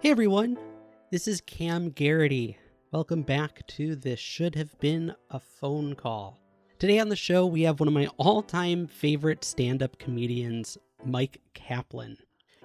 Hey everyone, this is Cam Garrity. Welcome back to This Should Have Been a Phone Call. Today on the show, we have one of my all time favorite stand up comedians, Mike Kaplan.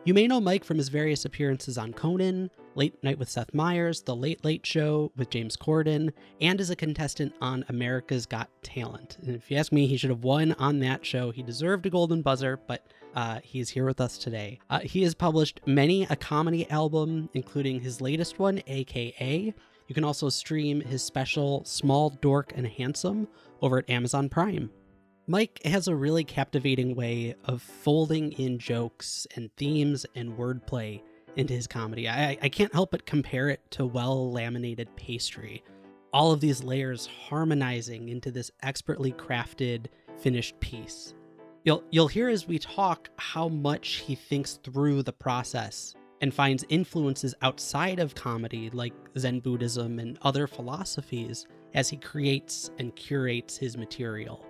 You may know Mike from his various appearances on Conan, Late Night with Seth Meyers, The Late Late Show with James Corden, and as a contestant on America's Got Talent. And if you ask me, he should have won on that show. He deserved a golden buzzer, but uh, he is here with us today. Uh, he has published many a comedy album, including his latest one, AKA. You can also stream his special Small Dork and Handsome over at Amazon Prime. Mike has a really captivating way of folding in jokes and themes and wordplay into his comedy. I, I can't help but compare it to well laminated pastry. All of these layers harmonizing into this expertly crafted, finished piece. You'll, you'll hear as we talk how much he thinks through the process and finds influences outside of comedy, like Zen Buddhism and other philosophies, as he creates and curates his material.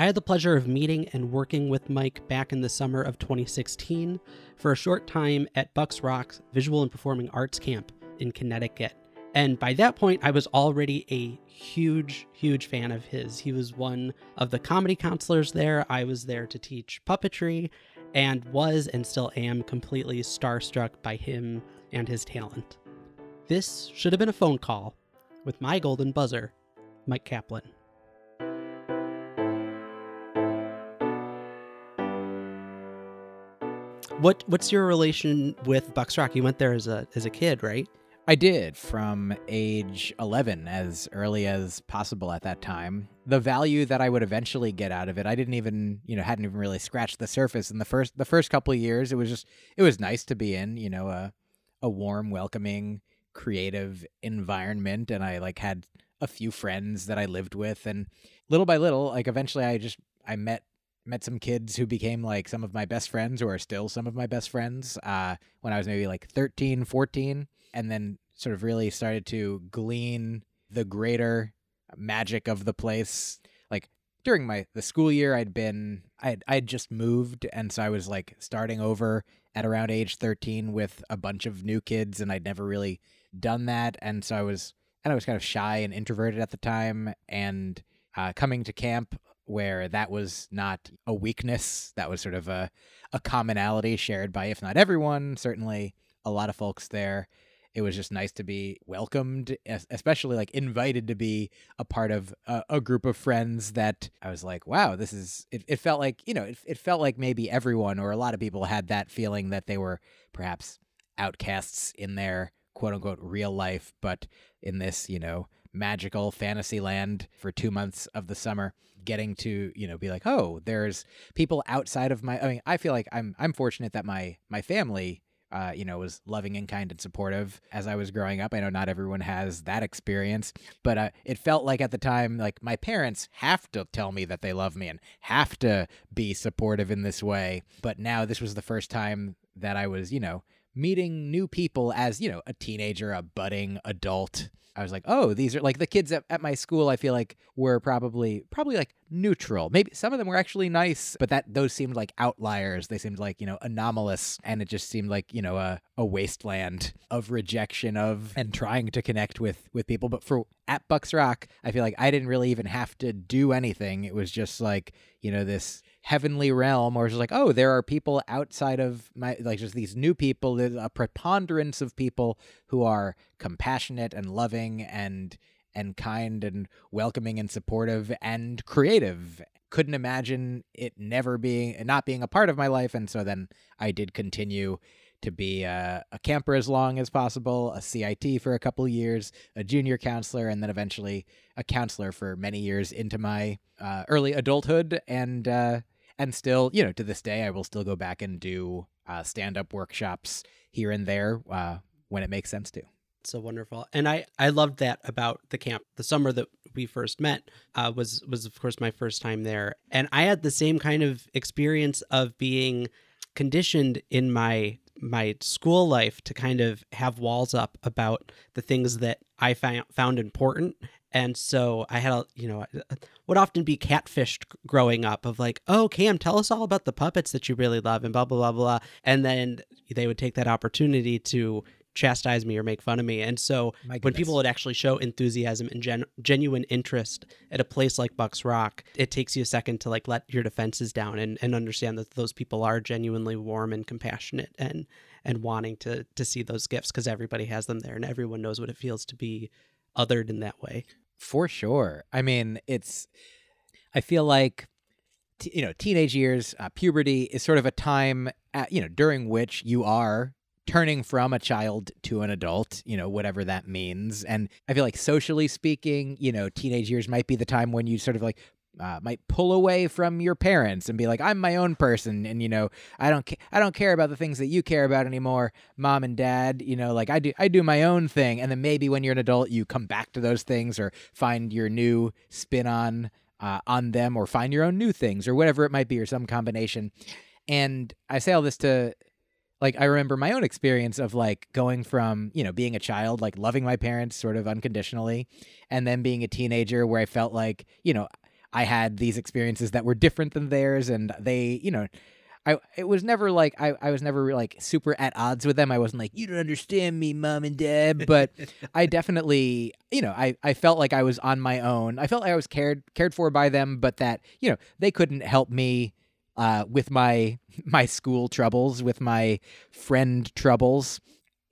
I had the pleasure of meeting and working with Mike back in the summer of 2016 for a short time at Bucks Rocks Visual and Performing Arts Camp in Connecticut. And by that point, I was already a huge, huge fan of his. He was one of the comedy counselors there. I was there to teach puppetry and was and still am completely starstruck by him and his talent. This should have been a phone call with my golden buzzer, Mike Kaplan. What what's your relation with Bucks Rock? You went there as a as a kid, right? I did from age 11, as early as possible at that time. The value that I would eventually get out of it, I didn't even, you know, hadn't even really scratched the surface. In the first the first couple of years, it was just it was nice to be in, you know, a a warm, welcoming, creative environment, and I like had a few friends that I lived with, and little by little, like eventually, I just I met met some kids who became like some of my best friends or are still some of my best friends uh, when I was maybe like 13, 14, and then sort of really started to glean the greater magic of the place. Like during my the school year, I'd been I'd I'd just moved, and so I was like starting over at around age 13 with a bunch of new kids, and I'd never really done that, and so I was and I was kind of shy and introverted at the time, and uh, coming to camp where that was not a weakness. That was sort of a, a commonality shared by, if not everyone, certainly a lot of folks there. It was just nice to be welcomed, especially like invited to be a part of a, a group of friends that I was like, wow, this is, it, it felt like, you know, it, it felt like maybe everyone or a lot of people had that feeling that they were perhaps outcasts in their quote unquote real life, but in this, you know, magical fantasy land for two months of the summer getting to you know be like oh there's people outside of my i mean i feel like i'm i'm fortunate that my my family uh, you know, was loving and kind and supportive as I was growing up. I know not everyone has that experience, but uh, it felt like at the time, like my parents have to tell me that they love me and have to be supportive in this way. But now this was the first time that I was, you know, meeting new people as, you know, a teenager, a budding adult. I was like, oh, these are like the kids at, at my school. I feel like were probably probably like neutral. Maybe some of them were actually nice, but that those seemed like outliers. They seemed like you know anomalous, and it just seemed like you know a, a wasteland of rejection of and trying to connect with with people. But for at Bucks Rock, I feel like I didn't really even have to do anything. It was just like you know this heavenly realm or just like oh there are people outside of my like just these new people there's a preponderance of people who are compassionate and loving and and kind and welcoming and supportive and creative couldn't imagine it never being not being a part of my life and so then i did continue to be a, a, camper as long as possible, a CIT for a couple years, a junior counselor, and then eventually a counselor for many years into my uh, early adulthood. And uh, and still, you know, to this day, I will still go back and do uh, stand up workshops here and there uh, when it makes sense to. So wonderful, and I I loved that about the camp. The summer that we first met uh, was was of course my first time there, and I had the same kind of experience of being conditioned in my my school life to kind of have walls up about the things that I found found important and so I had a, you know, uh, would often be catfished growing up of like, oh, Cam, tell us all about the puppets that you really love and blah, blah, blah, blah. And then they would take that opportunity to chastise me or make fun of me. And so when people would actually show enthusiasm and gen- genuine interest at a place like Bucks Rock, it takes you a second to like let your defenses down and, and understand that those people are genuinely warm and compassionate and and wanting to to see those gifts because everybody has them there and everyone knows what it feels to be othered in that way. For sure. I mean, it's. I feel like, t- you know, teenage years, uh, puberty is sort of a time, at, you know, during which you are turning from a child to an adult, you know, whatever that means. And I feel like socially speaking, you know, teenage years might be the time when you sort of like uh, might pull away from your parents and be like, "I'm my own person," and you know, I don't, ca- I don't care about the things that you care about anymore, mom and dad. You know, like I do, I do my own thing, and then maybe when you're an adult, you come back to those things or find your new spin on uh, on them, or find your own new things, or whatever it might be, or some combination. And I say all this to like I remember my own experience of like going from, you know, being a child, like loving my parents sort of unconditionally, and then being a teenager where I felt like, you know, I had these experiences that were different than theirs and they, you know, I it was never like I, I was never like super at odds with them. I wasn't like, you don't understand me, mom and dad. But I definitely, you know, I, I felt like I was on my own. I felt like I was cared cared for by them, but that, you know, they couldn't help me uh, with my my school troubles, with my friend troubles,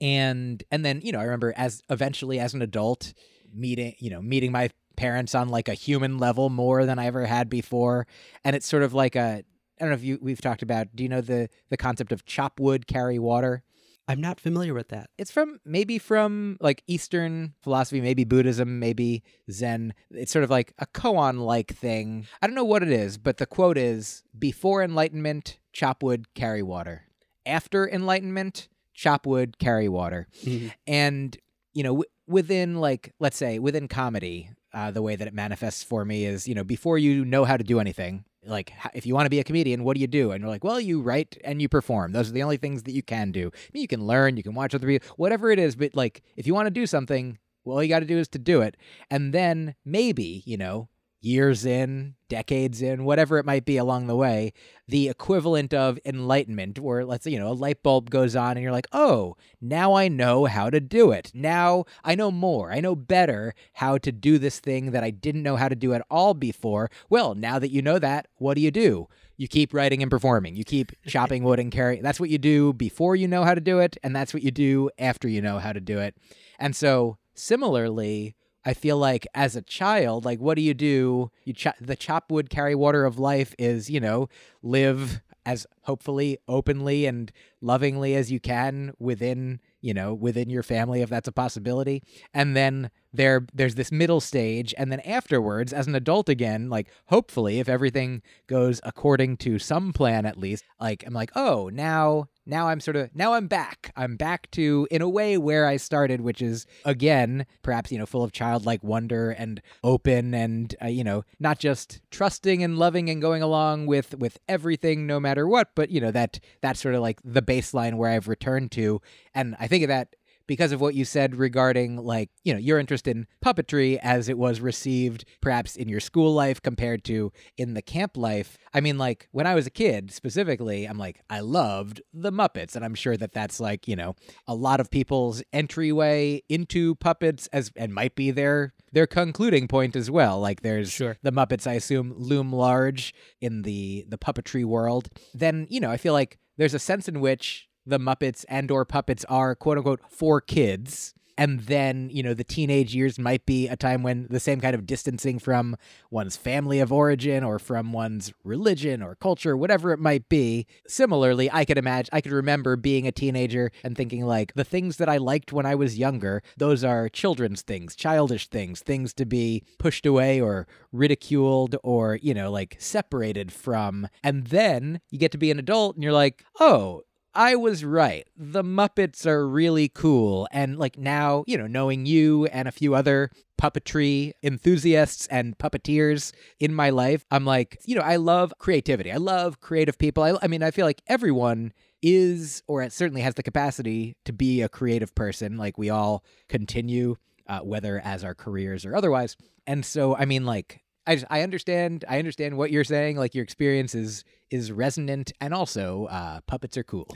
and and then you know I remember as eventually as an adult meeting you know meeting my parents on like a human level more than I ever had before, and it's sort of like a I don't know if you we've talked about. Do you know the the concept of chop wood carry water? I'm not familiar with that. It's from maybe from like Eastern philosophy, maybe Buddhism, maybe Zen. It's sort of like a koan like thing. I don't know what it is, but the quote is before enlightenment, chop wood, carry water. After enlightenment, chop wood, carry water. Mhm. And, you know, w- within like, let's say within comedy, uh, the way that it manifests for me is, you know, before you know how to do anything, like if you want to be a comedian, what do you do? And you're like, well, you write and you perform. Those are the only things that you can do. I mean, you can learn, you can watch other people, whatever it is. But like, if you want to do something, well, all you got to do is to do it. And then maybe, you know, years in, decades in, whatever it might be along the way, the equivalent of enlightenment, where let's say, you know, a light bulb goes on and you're like, oh, now I know how to do it. Now I know more. I know better how to do this thing that I didn't know how to do at all before. Well, now that you know that, what do you do? You keep writing and performing. You keep chopping wood and carrying. That's what you do before you know how to do it, and that's what you do after you know how to do it. And so, similarly, I feel like as a child, like what do you do? You the chop wood carry water of life is, you know, live as hopefully openly and lovingly as you can within, you know, within your family if that's a possibility. And then there there's this middle stage and then afterwards as an adult again, like hopefully if everything goes according to some plan at least, like I'm like, "Oh, now now I'm sort of now I'm back. I'm back to in a way where I started, which is again perhaps you know full of childlike wonder and open and uh, you know not just trusting and loving and going along with with everything no matter what, but you know that that's sort of like the baseline where I've returned to, and I think of that because of what you said regarding like you know your interest in puppetry as it was received perhaps in your school life compared to in the camp life. I mean like when i was a kid specifically i'm like i loved the muppets and i'm sure that that's like you know a lot of people's entryway into puppets as and might be their their concluding point as well. Like there's Sure. the muppets i assume loom large in the the puppetry world. Then you know i feel like there's a sense in which the Muppets and or puppets are quote unquote for kids. And then, you know, the teenage years might be a time when the same kind of distancing from one's family of origin or from one's religion or culture, whatever it might be. Similarly, I could imagine, I could remember being a teenager and thinking, like, the things that I liked when I was younger, those are children's things, childish things, things to be pushed away or ridiculed or, you know, like separated from. And then you get to be an adult and you're like, oh, I was right. The Muppets are really cool. And like now, you know, knowing you and a few other puppetry enthusiasts and puppeteers in my life, I'm like, you know, I love creativity. I love creative people. I, I mean, I feel like everyone is, or certainly has the capacity to be a creative person. Like we all continue, uh, whether as our careers or otherwise. And so, I mean, like, I just, I understand I understand what you're saying. Like your experience is is resonant, and also uh, puppets are cool.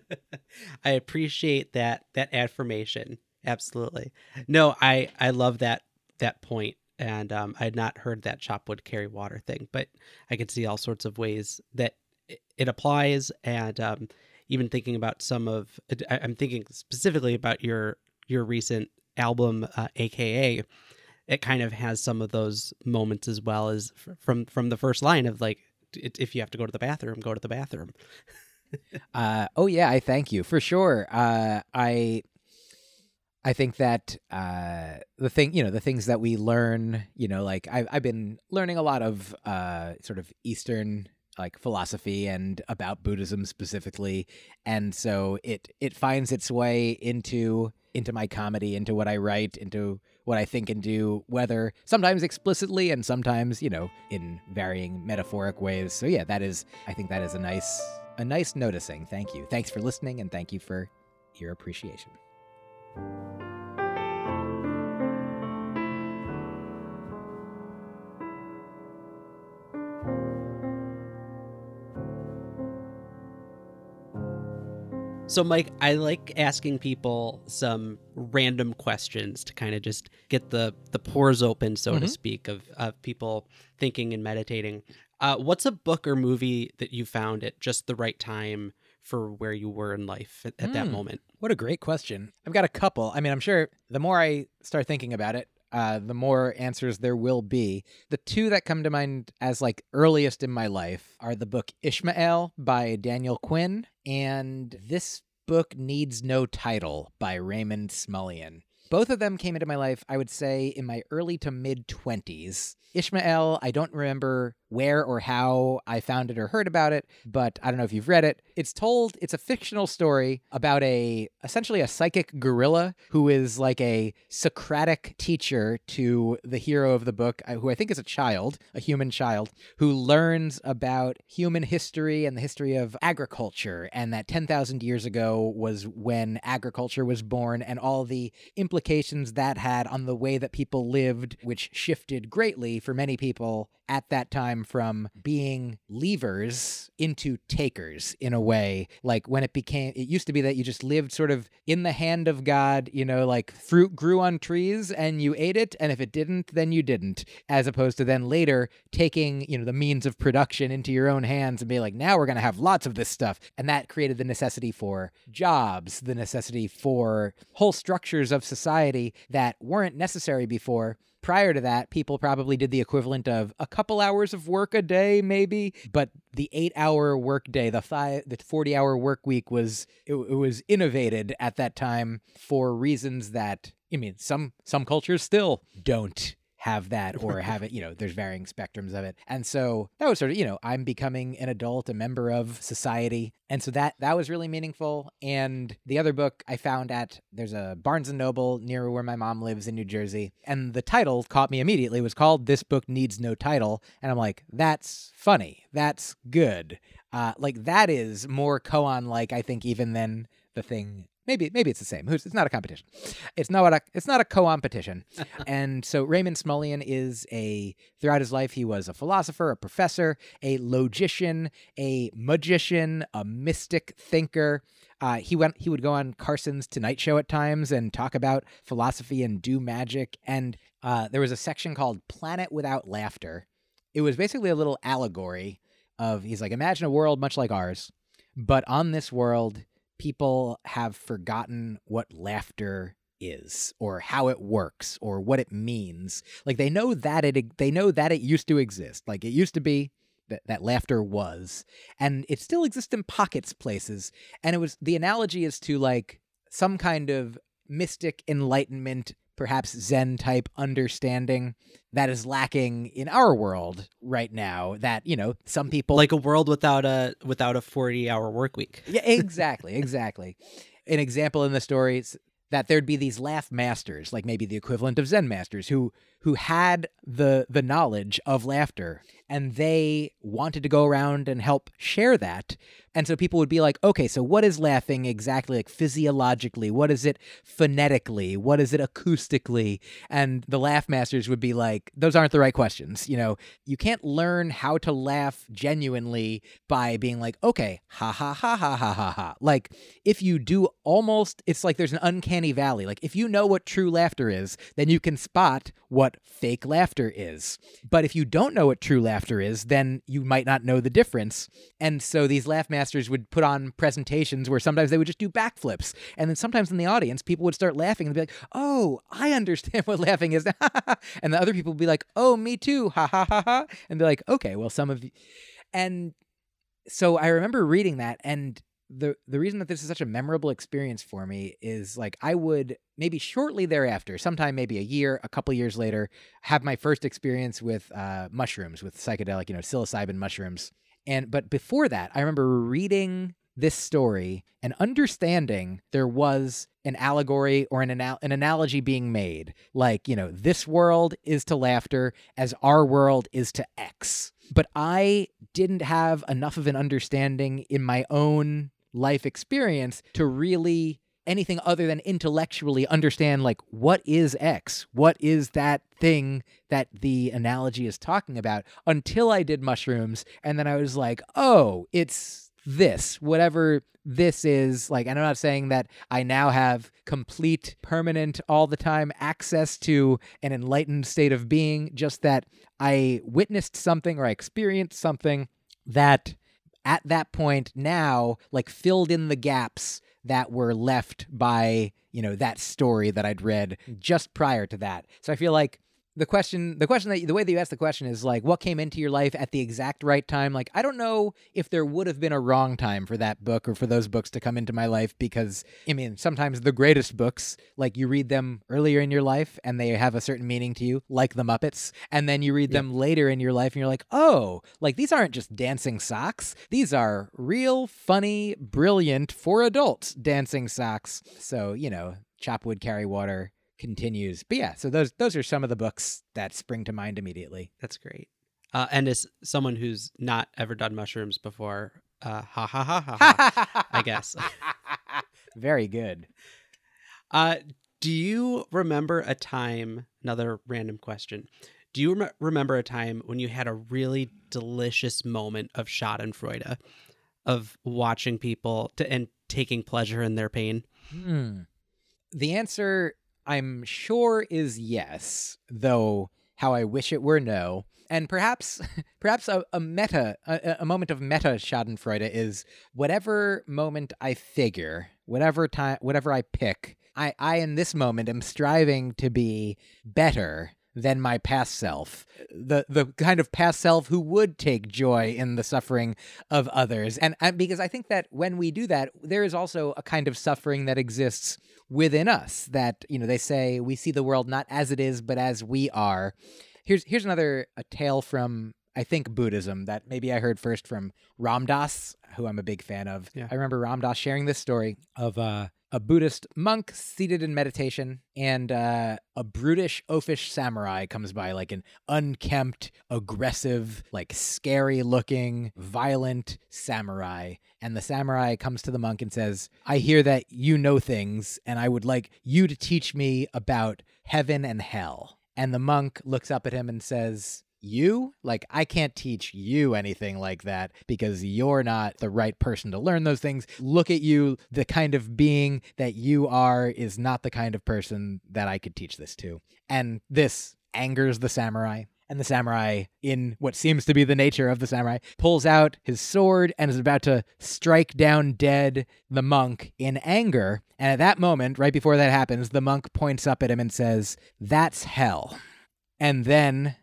I appreciate that that affirmation. Absolutely. No, I I love that that point, and um, I had not heard that chop wood carry water thing, but I could see all sorts of ways that it, applies, and um, even thinking about some of I'm thinking specifically about your your recent album, uh, AKA. It kind of has some of those moments as well as from from the first line of like, if you have to go to the bathroom, go to the bathroom. Uh, oh yeah, I thank you for sure. Uh, I I think that uh, the thing, you know, the things that we learn, you know, like I've I've been learning a lot of uh, sort of Eastern like philosophy and about Buddhism specifically, and so it it finds its way into into my comedy, into what I write, into what I think and do, whether sometimes explicitly and sometimes, you know, in varying metaphoric ways. So yeah, that is I think that is a nice a nice noticing. Thank you. Thanks for listening and thank you for your appreciation. So, Mike, I like asking people some random questions to kind of just get the the pores open, so to Mhm. speak, of of people thinking and meditating. Uh, what's a book or movie that you found at just the right time for where you were in life at, at that Hmm. moment? What a great question. I've got a couple. I mean, I'm sure the more I start thinking about it, uh, the more answers there will be. The two that come to mind as like earliest in my life are the book Ishmael by Daniel Quinn and This Book Needs No Title by Raymond Smullyan. Both of them came into my life, I would say, in my early to mid 20s. Ishmael, I don't remember where or how I found it or heard about it, but I don't know if you've read it. It's told, it's a fictional story about a essentially a psychic gorilla who is like a Socratic teacher to the hero of the book, uh, who I think is a child, a human child, who learns about human history and the history of agriculture, and that 10,000 years ago was when agriculture was born, and all the implications that had on the way that people lived, which shifted greatly for many people at that time from being leavers into takers in a way. Like when it became, it used to be that you just lived sort of in the hand of God, you know, like fruit grew on trees and you ate it. And if it didn't, then you didn't. As opposed to then later taking, you know, the means of production into your own hands and be like, now we're going to have lots of this stuff. And that created the necessity for jobs, the necessity for whole structures of society that weren't necessary before prior to that, people probably did the equivalent of a couple hours of work a day, maybe. But the eight-hour work day, the five, the forty-hour work week was it, it was innovated at that time for reasons that I mean, some some cultures still don't have that or have it you know there's varying spectrums of it. And so that was sort of you know i'm becoming an adult a member of society. And so that that was really meaningful. And the other book i found at there's a barnes and noble near where my mom lives in new jersey. And the title caught me immediately. It was called this book needs no title. And i'm like that's funny. That's good. Uh, like that is more koan like i think even than the thing maybe maybe it's the same Who's- it's not a competition it's not a it's not a competition and so Raymond Smullyan is a throughout his life he was a philosopher, a professor, a logician, a magician, a mystic thinker. Uh, he went he would go on Carson's Tonight Show at times and talk about philosophy and do magic. And uh, there was a section called Planet Without Laughter. It was basically a little allegory of he's like imagine a world much like ours, but on this world people have forgotten what laughter is or how it works or what it means. Like they know that it they know that it used to exist. Like it used to be that, that laughter was and it still exists in pockets places. And it was the analogy is to like some kind of mystic enlightenment perhaps zen type understanding that is lacking in our world right now that you know some people Like a world without a without a forty hour work week. yeah, exactly, exactly. An example in the story is that there'd be these laugh masters, like maybe the equivalent of Zen masters, who who had the the knowledge of laughter and they wanted to go around and help share that. And so people would be like okay so what is laughing exactly? Like physiologically what is it phonetically? What is it acoustically? And the laugh masters would be like those aren't the right questions you know? You can't learn how to laugh genuinely by being like okay ha ha ha ha ha ha ha like if you do almost it's like there's an uncanny valley. Like if you know what true laughter is then you can spot what fake laughter is. But if you don't know what true laughter is then you might not know the difference. And so these laugh masters would put on presentations where sometimes they would just do backflips. And then sometimes in the audience people would start laughing and be like oh i understand what laughing is. And the other people would be like oh me too ha ha ha ha and they're like okay well some of you and so i remember reading that and the the reason that this is such a memorable experience for me is like I would maybe shortly thereafter, sometime maybe a year, a couple years later, have my first experience with uh, mushrooms, with psychedelic, you know, psilocybin mushrooms. And but before that, I remember reading this story and understanding there was an allegory or an, anal- an analogy being made like you know this world is to laughter as our world is to x but i didn't have enough of an understanding in my own life experience to really anything other than intellectually understand like what is x? What is that thing that the analogy is talking about? Until i did mushrooms and then i was like oh it's this. Whatever this is like and i'm not saying that i now have complete permanent all the time access to an enlightened state of being just that i witnessed something or i experienced something that at that point now like filled in the gaps that were left by you know that story that I'd read just prior to that. So I feel like the question the question that the way that you ask the question is like what came into your life at the exact right time? Like i don't know if there would have been a wrong time for that book or for those books to come into my life because i mean sometimes the greatest books like you read them earlier in your life and they have a certain meaning to you like the muppets and then you read Yep. them later in your life and you're like oh like these aren't just dancing socks. These are real funny brilliant for adults dancing socks. So you know chop wood carry water continues. But yeah, so those those are some of the books that spring to mind immediately. That's great. Uh, and as someone who's not ever done mushrooms before, uh, ha ha ha ha ha. I guess. Very good. Uh, do you remember a time? Another random question. Do you rem- remember a time when you had a really delicious moment of Schadenfreude, of watching people to, and taking pleasure in their pain? Hmm. The answer, I'm sure, is yes, though how I wish it were no. And perhaps, perhaps a, a meta, a, a moment of meta Schadenfreude is whatever moment I figure, whatever time, whatever I pick. I, I in this moment am striving to be better than my past self, the the kind of past self who would take joy in the suffering of others. And, and because I think that when we do that, there is also a kind of suffering that exists within us. That you know they say we see the world not as it is, but as we are. Here's here's another a tale from I think Buddhism that maybe I heard first from Ram Dass, who I'm a big fan of. Yeah. I remember Ram Dass sharing this story of uh, a Buddhist monk seated in meditation, and uh, a brutish, oafish samurai comes by, like an unkempt, aggressive, like scary looking, violent samurai. And the samurai comes to the monk and says, I hear that you know things, and I would like you to teach me about heaven and hell. And the monk looks up at him and says, you? Like i can't teach you anything like that because you're not the right person to learn those things. Look at you the kind of being that you are is not the kind of person that i could teach this to. And this angers the samurai and the samurai in what seems to be the nature of the samurai pulls out his sword and is about to strike down dead the monk in anger. And at that moment right before that happens the monk points up at him and says that's hell. And then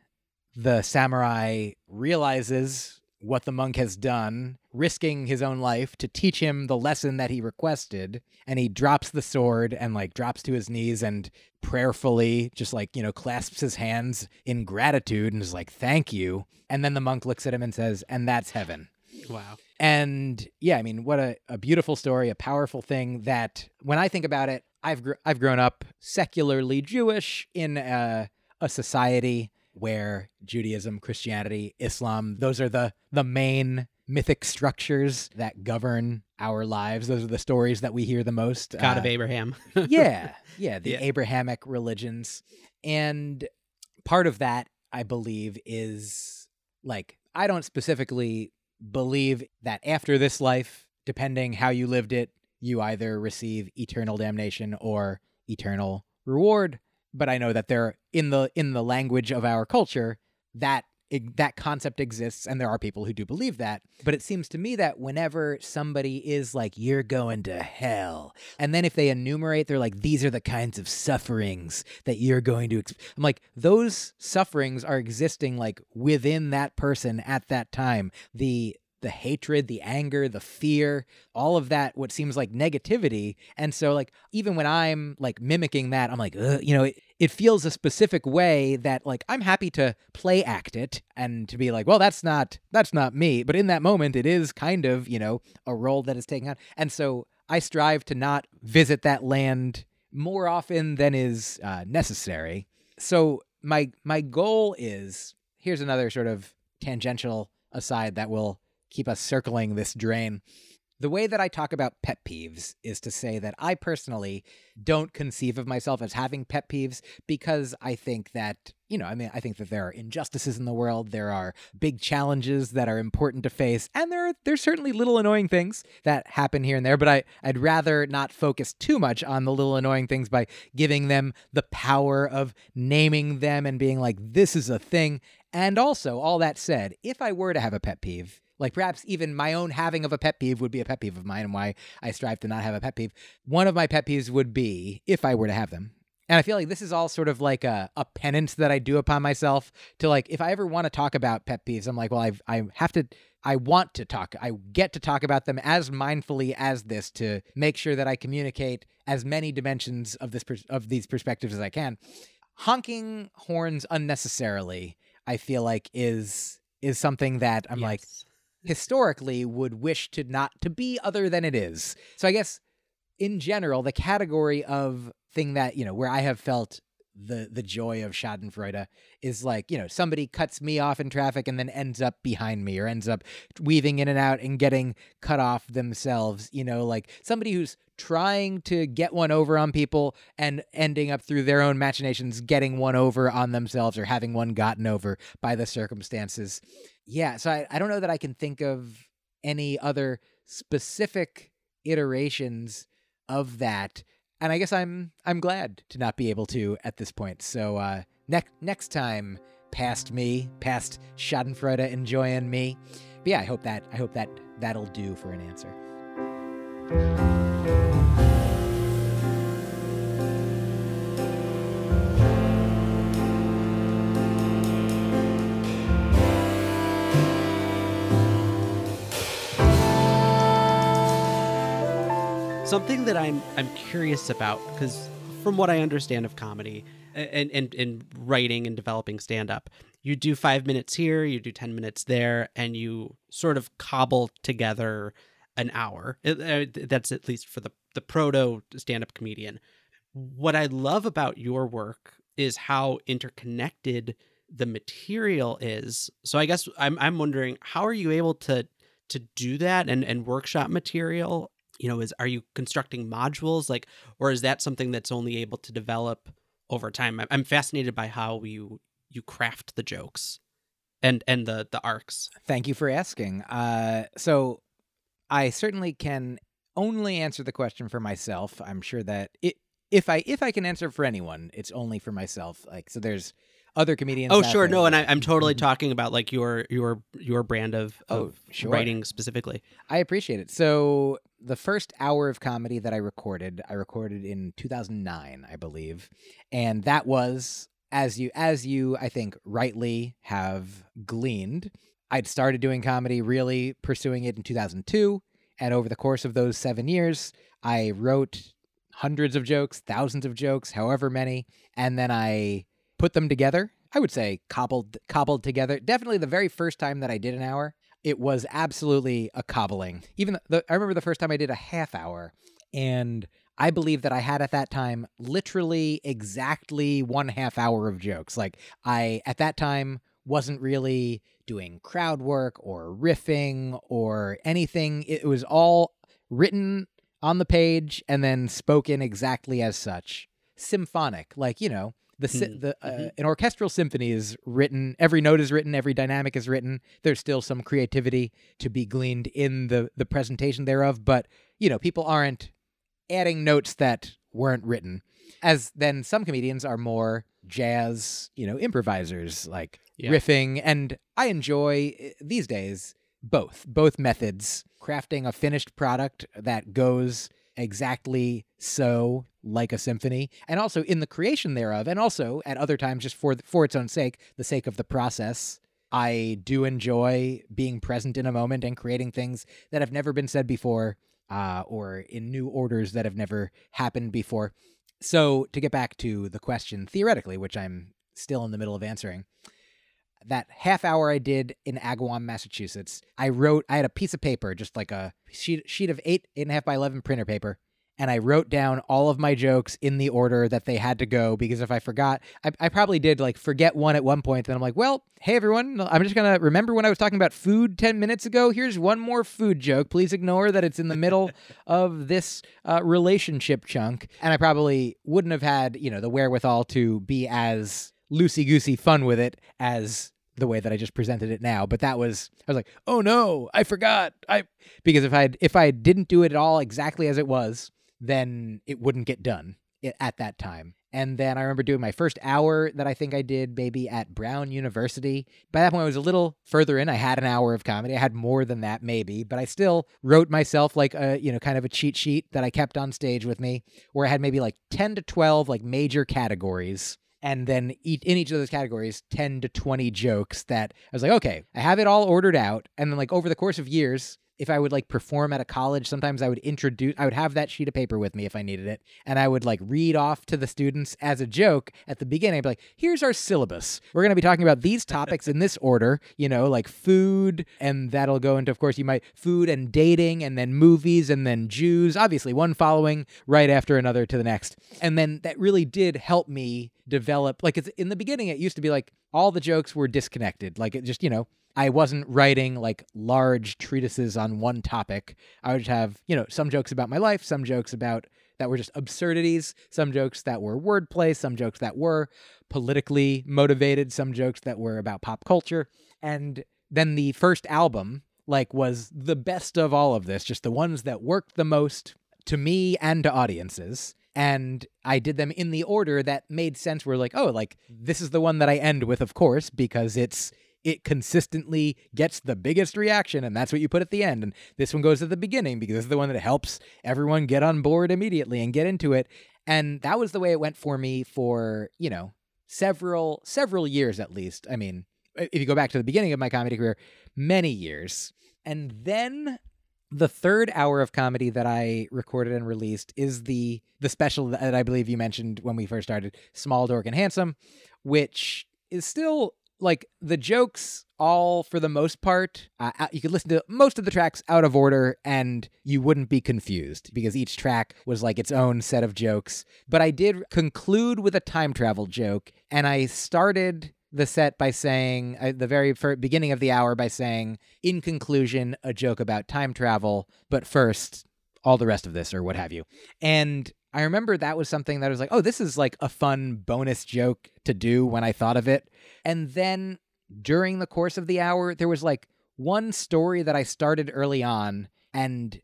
the samurai realizes what the monk has done, risking his own life to teach him the lesson that he requested, and he drops the sword and like drops to his knees and prayerfully just like, you know, clasps his hands in gratitude and is like, "Thank you." And then the monk looks at him and says, "And that's heaven." Wow. And yeah, I mean, what a, a beautiful story, a powerful thing that when I think about it, I've gr- I've grown up secularly Jewish in a, a society where Judaism, Christianity, Islam, those are the the main mythic structures that govern our lives. Those are the stories that we hear the most. God Uh, of Abraham. yeah, yeah, the Yeah. Abrahamic religions. And part of that, I believe, is like, I don't specifically believe that after this life, depending how you lived it, you either receive eternal damnation or eternal reward. But I know that there, in the in the language of our culture, that that concept exists, and there are people who do believe that. But it seems to me that whenever somebody is like, "You're going to hell," and then if they enumerate, they're like, "These are the kinds of sufferings that you're going to," ex-. I'm like, those sufferings are existing like within that person at that time. The the hatred, the anger, the fear, all of that, what seems like negativity. And so, like, even when I'm like mimicking that, I'm like, you know, it, it feels a specific way that like I'm happy to play act it and to be like, well, that's not that's not me. But in that moment, it is kind of you know a role that is taken on. And so I strive to not visit that land more often than is uh, necessary. So my my goal is here's another sort of tangential aside that will keep us circling this drain. The way that I talk about pet peeves is to say that I personally don't conceive of myself as having pet peeves because I think that, you know, I mean, I think that there are injustices in the world, there are big challenges that are important to face, and there are there's certainly little annoying things that happen here and there, but I I'd rather not focus too much on the little annoying things by giving them the power of naming them and being like this is a thing. And also, all that said, if I were to have a pet peeve, like perhaps even my own having of a pet peeve would be a pet peeve of mine and why I strive to not have a pet peeve. One of my pet peeves would be if I were to have them. And I feel like this is all sort of like a, a penance that I do upon myself to like if I ever want to talk about pet peeves, I'm like, well, I I have to I want to talk. I get to talk about them as mindfully as this to make sure that I communicate as many dimensions of this of these perspectives as I can. Honking horns unnecessarily, I feel like is is something that I'm like Yes. Historically would wish to not to be other than it is. So I guess in general, the category of thing that, you know, where I have felt the the joy of Schadenfreude is like, you know, somebody cuts me off in traffic and then ends up behind me or ends up weaving in and out and getting cut off themselves, you know, like somebody who's trying to get one over on people and ending up through their own machinations getting one over on themselves or having one gotten over by the circumstances. Yeah, so I, I don't know that I can think of any other specific iterations of that. And I guess I'm I'm glad to not be able to at this point. So uh next next time past me, past Schadenfreude enjoying me. But yeah, I hope that I hope that that'll do for an answer. Something that I'm I'm curious about because from what I understand of comedy and and, and writing and developing stand up, you do five minutes here, you do ten minutes there, and you sort of cobble together an hour. Uh, That's at least for the the proto stand up comedian. What I love about your work is how interconnected the material is. So I guess I'm I'm wondering how are you able to to do that and and workshop material you know is are you constructing modules like or is that something that's only able to develop over time I'm- fascinated by how you you craft the jokes and and the the arcs Thank you for asking. Uh, so I certainly can only answer the question for myself. I'm sure that it, if I if I can answer for anyone, it's only for myself. Like so, there's other comedians. oh sure no and I, I'm totally Mhm. talking about like your your your brand of, Oh, sure. writing specifically I appreciate it. So the first hour of comedy that I recorded, I recorded in 2009, I believe, and that was as you as you I think rightly have gleaned. I'd started doing comedy, really pursuing it in 2002, and over the course of those 7 years, I wrote hundreds of jokes, thousands of jokes, however many, and then I put them together. I would say cobbled cobbled together. Definitely the very first time that I did an hour, it was absolutely a cobbling. Even the, I remember the first time I did a half hour and I believe that I had at that time literally exactly one half hour of jokes. Like I at that time wasn't really doing crowd work or riffing or anything. It was all written on the page and then spoken exactly as such. Symphonic, like, you know, the Hmm. the uh, Mhm. an orchestral symphony is written, every note is written, every dynamic is written. There's still some creativity to be gleaned in the the presentation thereof, but you know, people aren't adding notes that weren't written. As then some comedians are more jazz, you know, improvisers like Yeah. riffing and I enjoy uh, these days both both methods crafting a finished product that goes exactly so like a symphony and also in the creation thereof and also at other times just for for its own sake the sake of the process I do enjoy being present in a moment and creating things that have never been said before uh, or in new orders that have never happened before. So, to get back to the question theoretically, which I'm still in the middle of answering, that half hour I did in Agawam, Massachusetts, I wrote, I had a piece of paper, just like a sheet, sheet of eight, eight and a half by 11 printer paper. And I wrote down all of my jokes in the order that they had to go because if I forgot, I, I probably did like forget one at one point. Then I'm like, well, hey everyone, I'm just gonna remember when I was talking about food 10 minutes ago. Here's one more food joke. Please ignore that it's in the middle of this uh, relationship chunk. And I probably wouldn't have had, you know, the wherewithal to be as loosey goosey fun with it as the way that I just presented it now. But that was I was like, oh no, I forgot. I because if I if I didn't do it at all exactly as it was, then it wouldn't get done at that time. And then I remember doing my first hour that I think I did maybe at Brown University. By that point, I was a little further in. I had an hour of comedy. I had more than that, maybe, but I still wrote myself like a, you know, kind of a cheat sheet that I kept on stage with me where I had maybe like 10 to 12 like major categories. And then each, in each of those categories, 10 to 20 jokes that I was like, okay, I have it all ordered out. And then, like, over the course of years, if I would like perform at a college, sometimes I would introduce, I would have that sheet of paper with me if I needed it. And I would like read off to the students as a joke at the beginning. I'd be like, here's our syllabus. We're going to be talking about these topics in this order, you know, like food. And that'll go into, of course, you might food and dating and then movies and then Jews, obviously one following right after another to the next. And then that really did help me develop, like it's in the beginning, it used to be like all the jokes were disconnected. Like it just, you know, I wasn't writing like large treatises on one topic. I would have, you know, some jokes about my life, some jokes about that were just absurdities, some jokes that were wordplay, some jokes that were politically motivated, some jokes that were about pop culture. And then the first album like was the best of all of this, just the ones that worked the most to me and to audiences. And I did them in the order that made sense. We're like, oh, like this is the one that I end with, of course, because it's it consistently gets the biggest reaction, and that's what you put at the end. And this one goes at the beginning because this is the one that helps everyone get on board immediately and get into it. And that was the way it went for me for, you know, several several years at least. I mean, if you go back to the beginning of my comedy career, many years. And then the third hour of comedy that I recorded and released is the the special that I believe you mentioned when we first started, Small Dork and Handsome, which is still like the jokes all for the most part uh, uh, you could listen to most of the tracks out of order and you wouldn't be confused because each track was like its own set of jokes. But i did conclude with a time travel joke and i started the set by saying uh, the very beginning of the hour by saying in conclusion a joke about time travel but first all the rest of this or what have you. And i remember that was something that I was like oh this is like a fun bonus joke to do when i thought of it. And then during the course of the hour there was like one story that i started early on and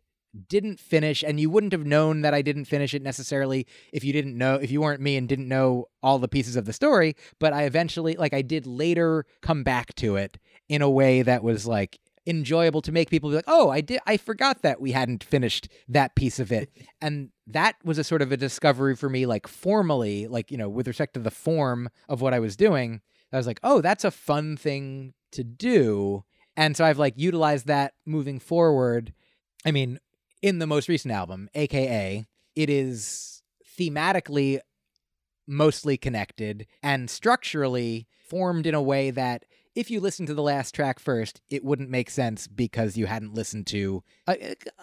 didn't finish and you wouldn't have known that I didn't finish it necessarily if you didn't know if you weren't me and didn't know all the pieces of the story but I eventually like I did later come back to it in a way that was like enjoyable to make people be like oh I did I forgot that we hadn't finished that piece of it. And that was a sort of a discovery for me like formally like you know with respect to the form of what I was doing I was like oh that's a fun thing to do. And so I've like utilized that moving forward. I mean in the most recent album, aka it is thematically mostly connected and structurally formed in a way that if you listen to the last track first, it wouldn't make sense because you hadn't listened to uh,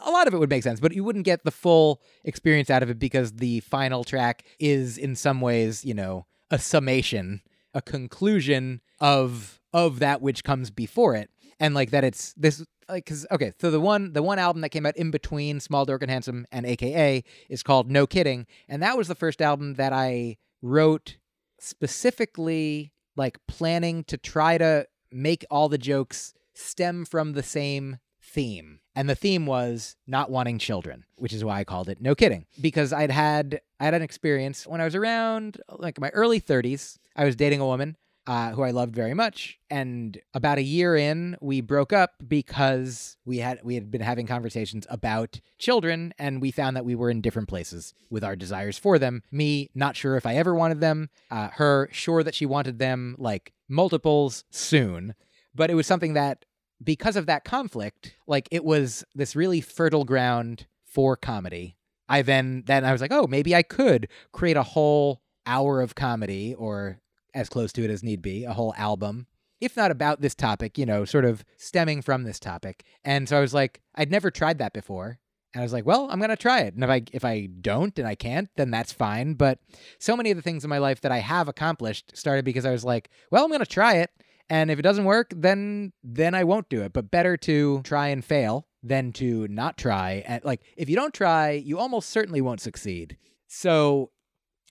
a lot of it would make sense, but you wouldn't get the full experience out of it because the final track is in some ways, you know, a summation, a conclusion of of that which comes before it. And like that it's this like cuz okay, so the one the one album that came out in between Small Dork and Handsome and AKA is called No Kidding, and that was the first album that I wrote specifically like planning to try to make all the jokes stem from the same theme. And the theme was not wanting children, which is why I called it No Kidding. Because I'd had I had an experience when I was around like my early 30s. I was dating a woman uh, who I loved very much. And about a year in, we broke up because we had we had been having conversations about children, and we found that we were in different places with our desires for them. Me, not sure if I ever wanted them. Uh, her, sure that she wanted them, like multiples soon. But it was something that, because of that conflict, like it was this really fertile ground for comedy. I then then I was like, oh, maybe I could create a whole hour of comedy or as close to it as need be, a whole album, if not about this topic, you know, sort of stemming from this topic. And so I was like, I'd never tried that before. And I was like, well, I'm gonna try it. And if I if I don't and I can't, then that's fine. But so many of the things in my life that I have accomplished started because I was like, well, I'm gonna try it. And if it doesn't work, then then I won't do it. But better to try and fail than to not try. And like if you don't try, you almost certainly won't succeed. So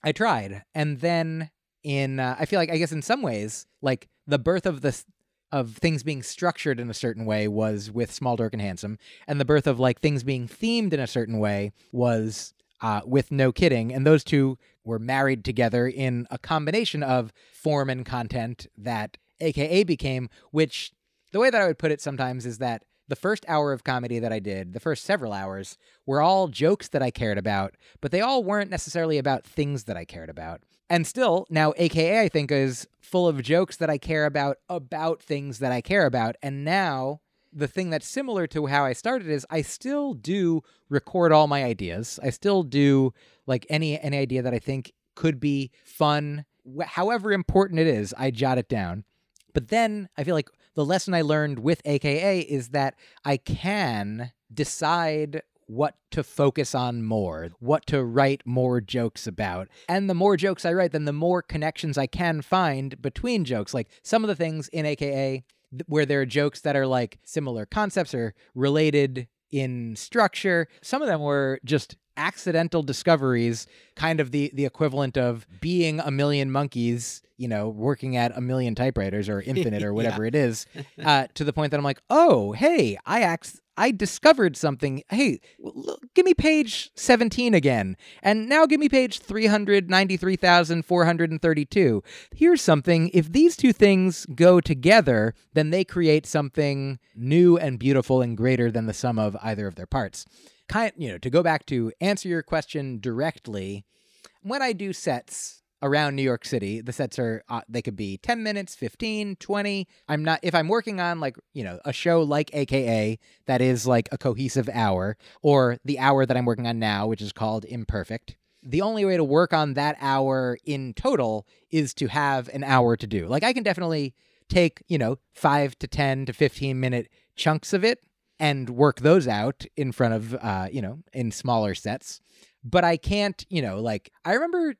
I tried. And then in uh, I feel like I guess in some ways like the birth of this of things being structured in a certain way was with Small Dork and Handsome, and the birth of like things being themed in a certain way was uh, with No Kidding, and those two were married together in a combination of form and content that AKA became. Which the way that I would put it sometimes is that the first hour of comedy that I did, the first several hours, were all jokes that I cared about, but they all weren't necessarily about things that I cared about. And still, now AKA I think is full of jokes that I care about about things that I care about. And now the thing that's similar to how I started is I still do record all my ideas. I still do like any any idea that I think could be fun, however important it is, I jot it down. But then I feel like the lesson I learned with AKA is that I can decide what to focus on more, what to write more jokes about. And the more jokes I write, then the more connections I can find between jokes. Like some of the things in AKA where there are jokes that are like similar concepts or related in structure. Some of them were just accidental discoveries, kind of the the equivalent of being a million monkeys, you know, working at a million typewriters or infinite or whatever yeah. it is, uh, to the point that I'm like, oh, hey, I ax- I discovered something. Hey, look, give me page 17 again. And now give me page 393,432. Here's something. If these two things go together, then they create something new and beautiful and greater than the sum of either of their parts. Kind, you know, to go back to answer your question directly, when I do sets, around New York City. The sets are uh, they could be 10 minutes, 15, 20. I'm not if I'm working on like, you know, a show like AKA that is like a cohesive hour or the hour that I'm working on now, which is called Imperfect. The only way to work on that hour in total is to have an hour to do. Like I can definitely take, you know, 5 to 10 to 15 minute chunks of it and work those out in front of uh, you know, in smaller sets but I can't, you know, like I remember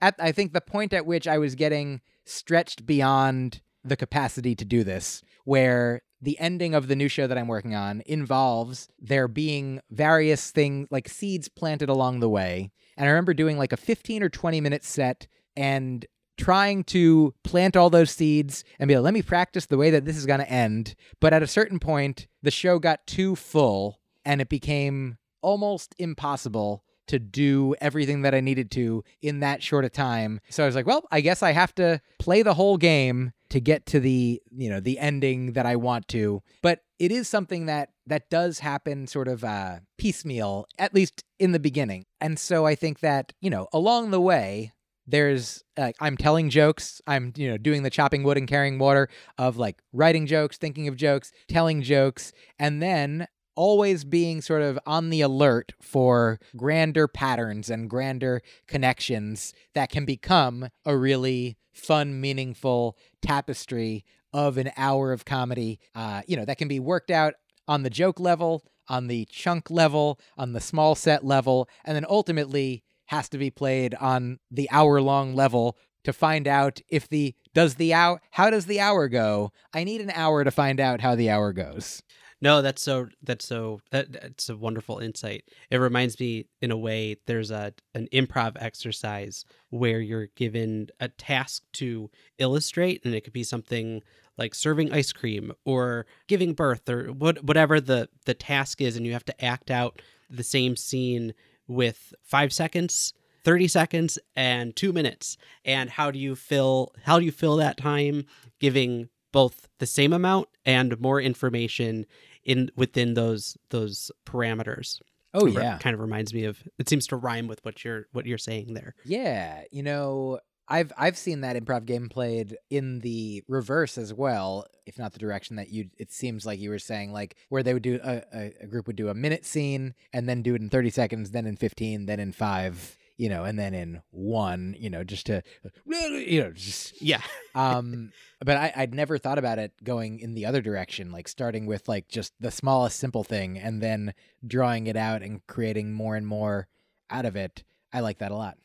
at I think the point at which I was getting stretched beyond the capacity to do this, where the ending of the new show that I'm working on involves there being various things like seeds planted along the way. And I remember doing like a 15 or 20 minute set and trying to plant all those seeds and be like, let me practice the way that this is going to end. But at a certain point, the show got too full and it became almost impossible to do everything that I needed to in that short a time. So I was like, well, I guess I have to play the whole game to get to the, you know, the ending that I want to. But it is something that that does happen sort of uh piecemeal at least in the beginning. And so I think that, you know, along the way there's like I'm telling jokes, I'm you know doing the chopping wood and carrying water of like writing jokes, thinking of jokes, telling jokes, and then always being sort of on the alert for grander patterns and grander connections that can become a really fun, meaningful tapestry of an hour of comedy, uh, you know, that can be worked out on the joke level, on the chunk level, on the small set level, and then ultimately has to be played on the hour long level to find out if the does the hour how does the hour go? I need an hour to find out how the hour goes No, that's so that's so that that's a wonderful insight. It reminds me in a way there's a an improv exercise where you're given a task to illustrate and it could be something like serving ice cream or giving birth or what whatever the the task is and you have to act out the same scene with 5 seconds 30 seconds and 2 minutes and how do you fill how do you fill that time giving both the same amount and more information in within those those parameters. oh It yeah kind of reminds me of. It seems to rhyme with what you're what you're saying there. yeah you know i've i've seen that improv game played in the reverse as well if not the direction that you it seems like you were saying like where they would do a, a, a group would do a minute scene and then do it in 30 seconds then in 15 then in 5 you know and then in 1 you know just to you know just Yeah, um but I, i'd never thought about it going in the other direction like starting with like just the smallest simple thing and then drawing it out and creating more and more out of it. I like that a lot.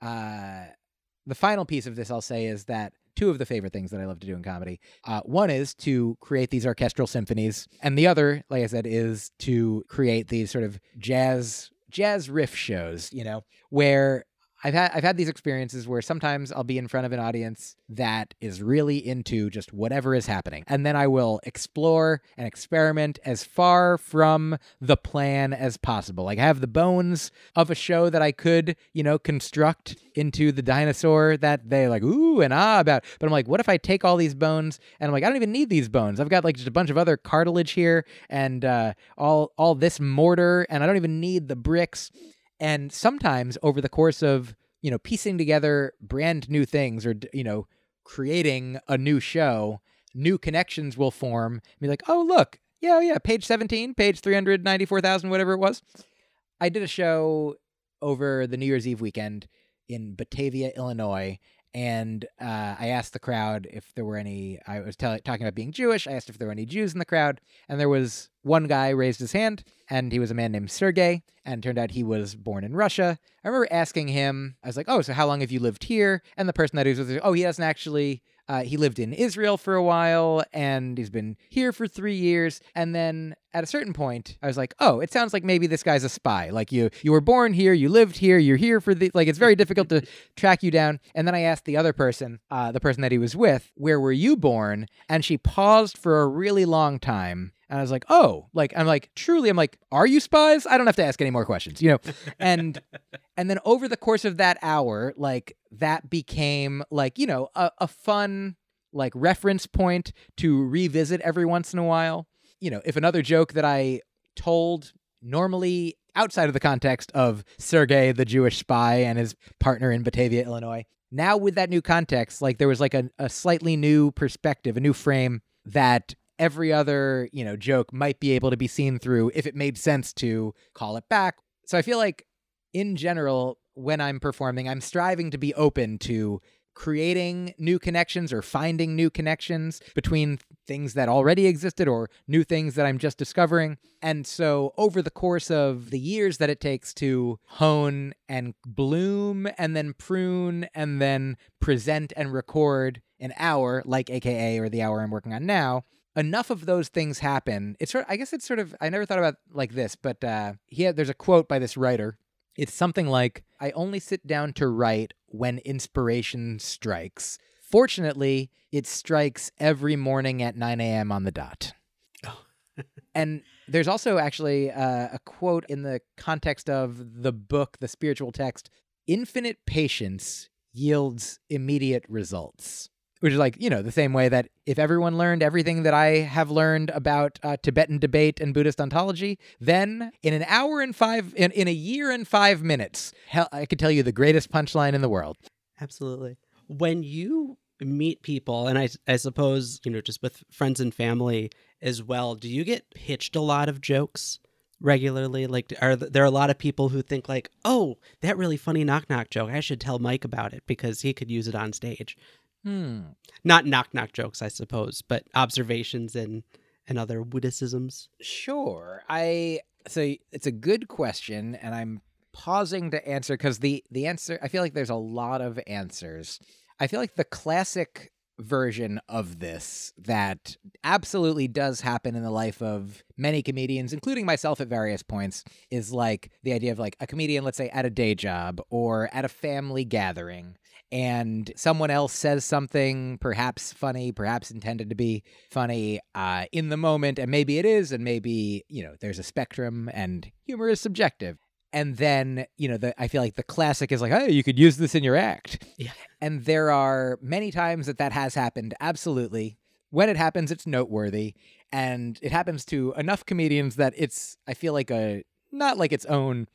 Uh the final piece of this i'll say is that two of the favorite things that i love to do in comedy uh, one is to create these orchestral symphonies and the other like i said is to create these sort of jazz jazz riff shows you know where I've had I've had these experiences where sometimes I'll be in front of an audience that is really into just whatever is happening. And then I will explore and experiment as far from the plan as possible. Like I have the bones of a show that I could, you know, construct into the dinosaur that they like ooh and ah about. But I'm like, what if I take all these bones and I'm like, I don't even need these bones. I've got like just a bunch of other cartilage here and uh, all all this mortar and I don't even need the bricks. And sometimes over the course of, you know, piecing together brand new things or, you know, creating a new show, new connections will form. Be like, oh, look, yeah, yeah, page 17, page 394,000, whatever it was. I did a show over the New Year's Eve weekend in Batavia, Illinois. And uh, I asked the crowd if there were any. I was tell- talking about being Jewish. I asked if there were any Jews in the crowd, and there was one guy raised his hand, and he was a man named Sergey, and turned out he was born in Russia. I remember asking him, I was like, "Oh, so how long have you lived here?" And the person that he was with, "Oh, he doesn't actually. Uh, he lived in Israel for a while, and he's been here for three years." And then at a certain point, I was like, "Oh, it sounds like maybe this guy's a spy. Like you, you were born here, you lived here, you're here for the like. It's very difficult to track you down." And then I asked the other person, uh, the person that he was with, "Where were you born?" And she paused for a really long time. And I was like, oh, like, I'm like, truly, I'm like, are you spies? I don't have to ask any more questions, you know? And, and then over the course of that hour, like, that became like, you know, a, a fun, like, reference point to revisit every once in a while. You know, if another joke that I told normally outside of the context of Sergei, the Jewish spy, and his partner in Batavia, Illinois, now with that new context, like, there was like a, a slightly new perspective, a new frame that every other, you know, joke might be able to be seen through if it made sense to call it back. So I feel like in general when I'm performing, I'm striving to be open to creating new connections or finding new connections between things that already existed or new things that I'm just discovering. And so over the course of the years that it takes to hone and bloom and then prune and then present and record an hour like AKA or the hour I'm working on now, enough of those things happen. It's sort I guess it's sort of I never thought about like this, but uh he had, there's a quote by this writer. It's something like I only sit down to write when inspiration strikes. Fortunately, it strikes every morning at 9 a.m. on the dot. and there's also actually uh, a quote in the context of the book, the spiritual text infinite patience yields immediate results which is like you know the same way that if everyone learned everything that I have learned about uh, Tibetan debate and Buddhist ontology, then in an hour and five in, in a year and five minutes, hell, I could tell you the greatest punchline in the world. Absolutely. When you meet people, and I, I suppose, you know, just with friends and family as well, do you get pitched a lot of jokes regularly? Like, are th- there a lot of people who think, like, oh, that really funny knock knock joke, I should tell Myq about it because he could use it on stage? Hmm. Not knock knock jokes, I suppose, but observations and and other witticisms. Sure. I so it's a good question, and I'm pausing to answer because the the answer I feel like there's a lot of answers. I feel like the classic version of this that absolutely does happen in the life of many comedians, including myself at various points, is like the idea of like a comedian, let's say at a day job or at a family gathering, and someone else says something perhaps funny, perhaps intended to be funny uh, in the moment, and maybe it is, and maybe, you know, there's a spectrum and humor is subjective. And then you know the i feel like the classic is like oh you could use this in your act. Yeah. and there are many times that that has happened absolutely. When it happens it's noteworthy. And it happens to enough comedians that it's i feel like a not like its own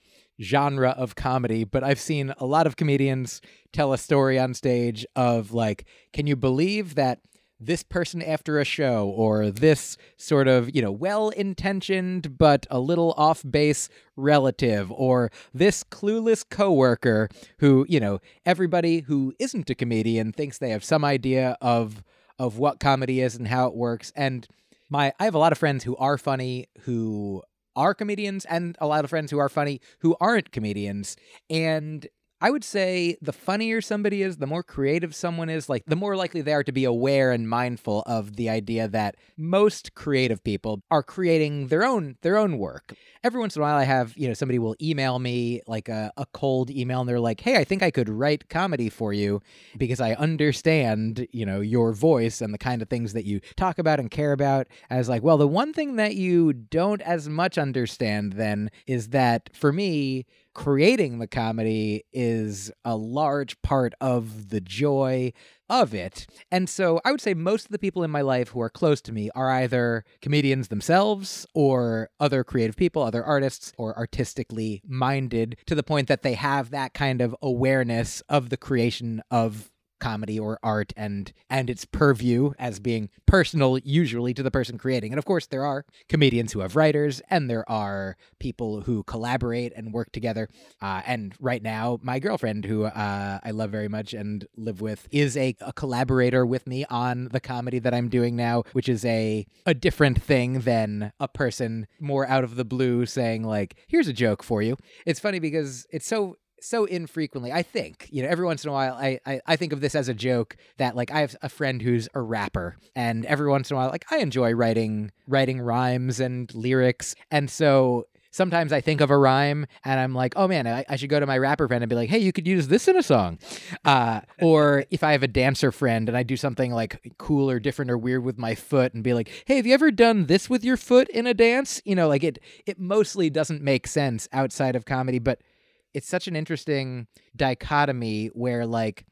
genre of comedy but i've seen a lot of comedians tell a story on stage of like can you believe that this person after a show or this sort of, you know, well intentioned but a little off base relative or this clueless coworker who, you know, everybody who isn't a comedian thinks they have some idea of of what comedy is and how it works. And my I have a lot of friends who are funny who are comedians and a lot of friends who are funny who aren't comedians. And I would say the funnier somebody is, the more creative someone is, like the more likely they are to be aware and mindful of the idea that most creative people are creating their own their own work. Every once in a while I have, you know, somebody will email me like a, a cold email and they're like, Hey, I think I could write comedy for you because I understand, you know, your voice and the kind of things that you talk about and care about. As like, well, the one thing that you don't as much understand then is that for me, creating the comedy is a large part of the joy of it. And so I would say most of the people in my life who are close to me are either comedians themselves or other creative people, other artists, or artistically minded to the point that they have that kind of awareness of the creation of comedy or art and and its purview as being personal usually to the person creating. And of course there are comedians who have writers and there are people who collaborate and work together. Uh, and right now my girlfriend who uh, i love very much and live with is a, a collaborator with me on the comedy that i'm doing now which is a a different thing than a person more out of the blue saying like here's a joke for you. It's funny because it's so so infrequently i think you know every once in a while I, I i think of this as a joke that like i have a friend who's a rapper and every once in a while like i enjoy writing writing rhymes and lyrics and so sometimes I think of a rhyme and I'm like, oh man, I, I, should go to my rapper friend and be like, hey, you could use this in a song. Uh, or if I have a dancer friend and I do something like cool or different or weird with my foot and be like, hey, have you ever done this with your foot in a dance? You know, like it, it mostly doesn't make sense outside of comedy, but it's such an interesting dichotomy where like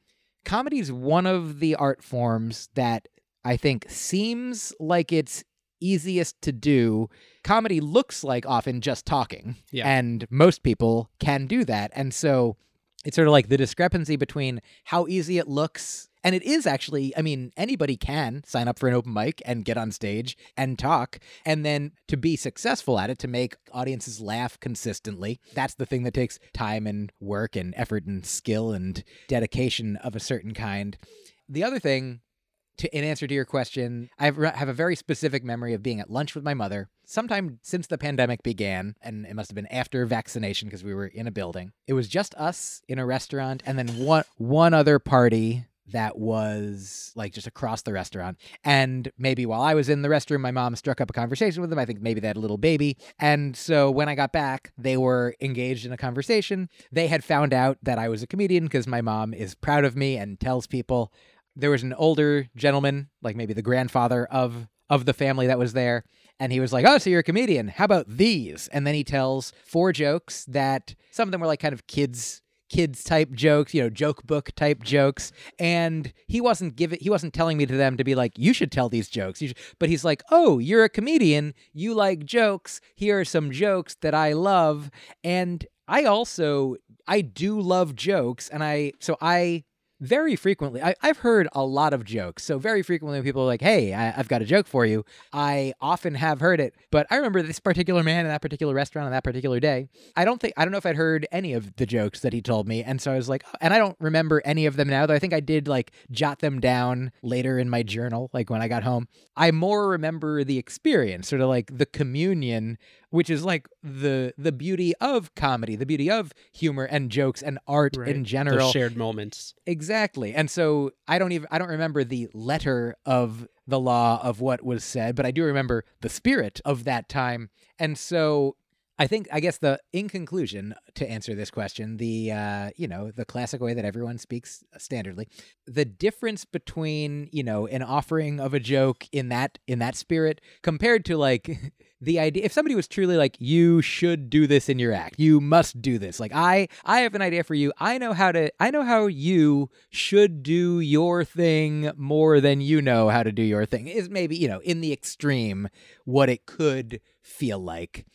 comedy is one of the art forms that I think seems like it's easiest to do. Comedy looks like often just talking, Yeah. and most people can do that. And so it's sort of like the discrepancy between how easy it looks. And it is actually, I mean, anybody can sign up for an open mic and get on stage and talk. And then to be successful at it, to make audiences laugh consistently, that's the thing that takes time and work and effort and skill and dedication of a certain kind. The other thing to, in answer to your question, I have, a very specific memory of being at lunch with my mother sometime since the pandemic began, and it must have been after vaccination because we were in a building. It was just us in a restaurant, and then one one other party that was like just across the restaurant. And maybe while I was in the restroom, my mom struck up a conversation with them. I think maybe they had a little baby. And so when I got back, they were engaged in a conversation. They had found out that I was a comedian because my mom is proud of me and tells people there was an older gentleman, like maybe the grandfather of of the family that was there, and he was like, "Oh, so you're a comedian? How about these?" And then he tells four jokes that some of them were like kind of kids kids type jokes, you know, joke book type jokes, and he wasn't giving he wasn't telling me to them to be like, "You should tell these jokes." But he's like, "Oh, you're a comedian. You like jokes. Here are some jokes that I love." And I also I do love jokes, and I so I very frequently, I, I've heard a lot of jokes. So very frequently, people are like, "Hey, I, I've got a joke for you," I often have heard it. But I remember this particular man in that particular restaurant on that particular day. I don't think I don't know if I'd heard any of the jokes that he told me, and so I was like, oh, and I don't remember any of them now. Though I think I did like jot them down later in my journal, like when I got home. I more remember the experience, sort of like the communion which is like the the beauty of comedy, the beauty of humor and jokes and art Right. in Those general. shared moments. Exactly. And so I don't even I don't remember the letter of the law of what was said, but I do remember the spirit of that time. And so I think I guess the in conclusion to answer this question, the uh, you know, the classic way that everyone speaks standardly, the difference between, you know, an offering of a joke in that in that spirit compared to like the idea if somebody was truly like you should do this in your act. You must do this. Like i i have an idea for you. I know how to i know how you should do your thing more than you know how to do your thing. Is maybe you know in the extreme what it could feel like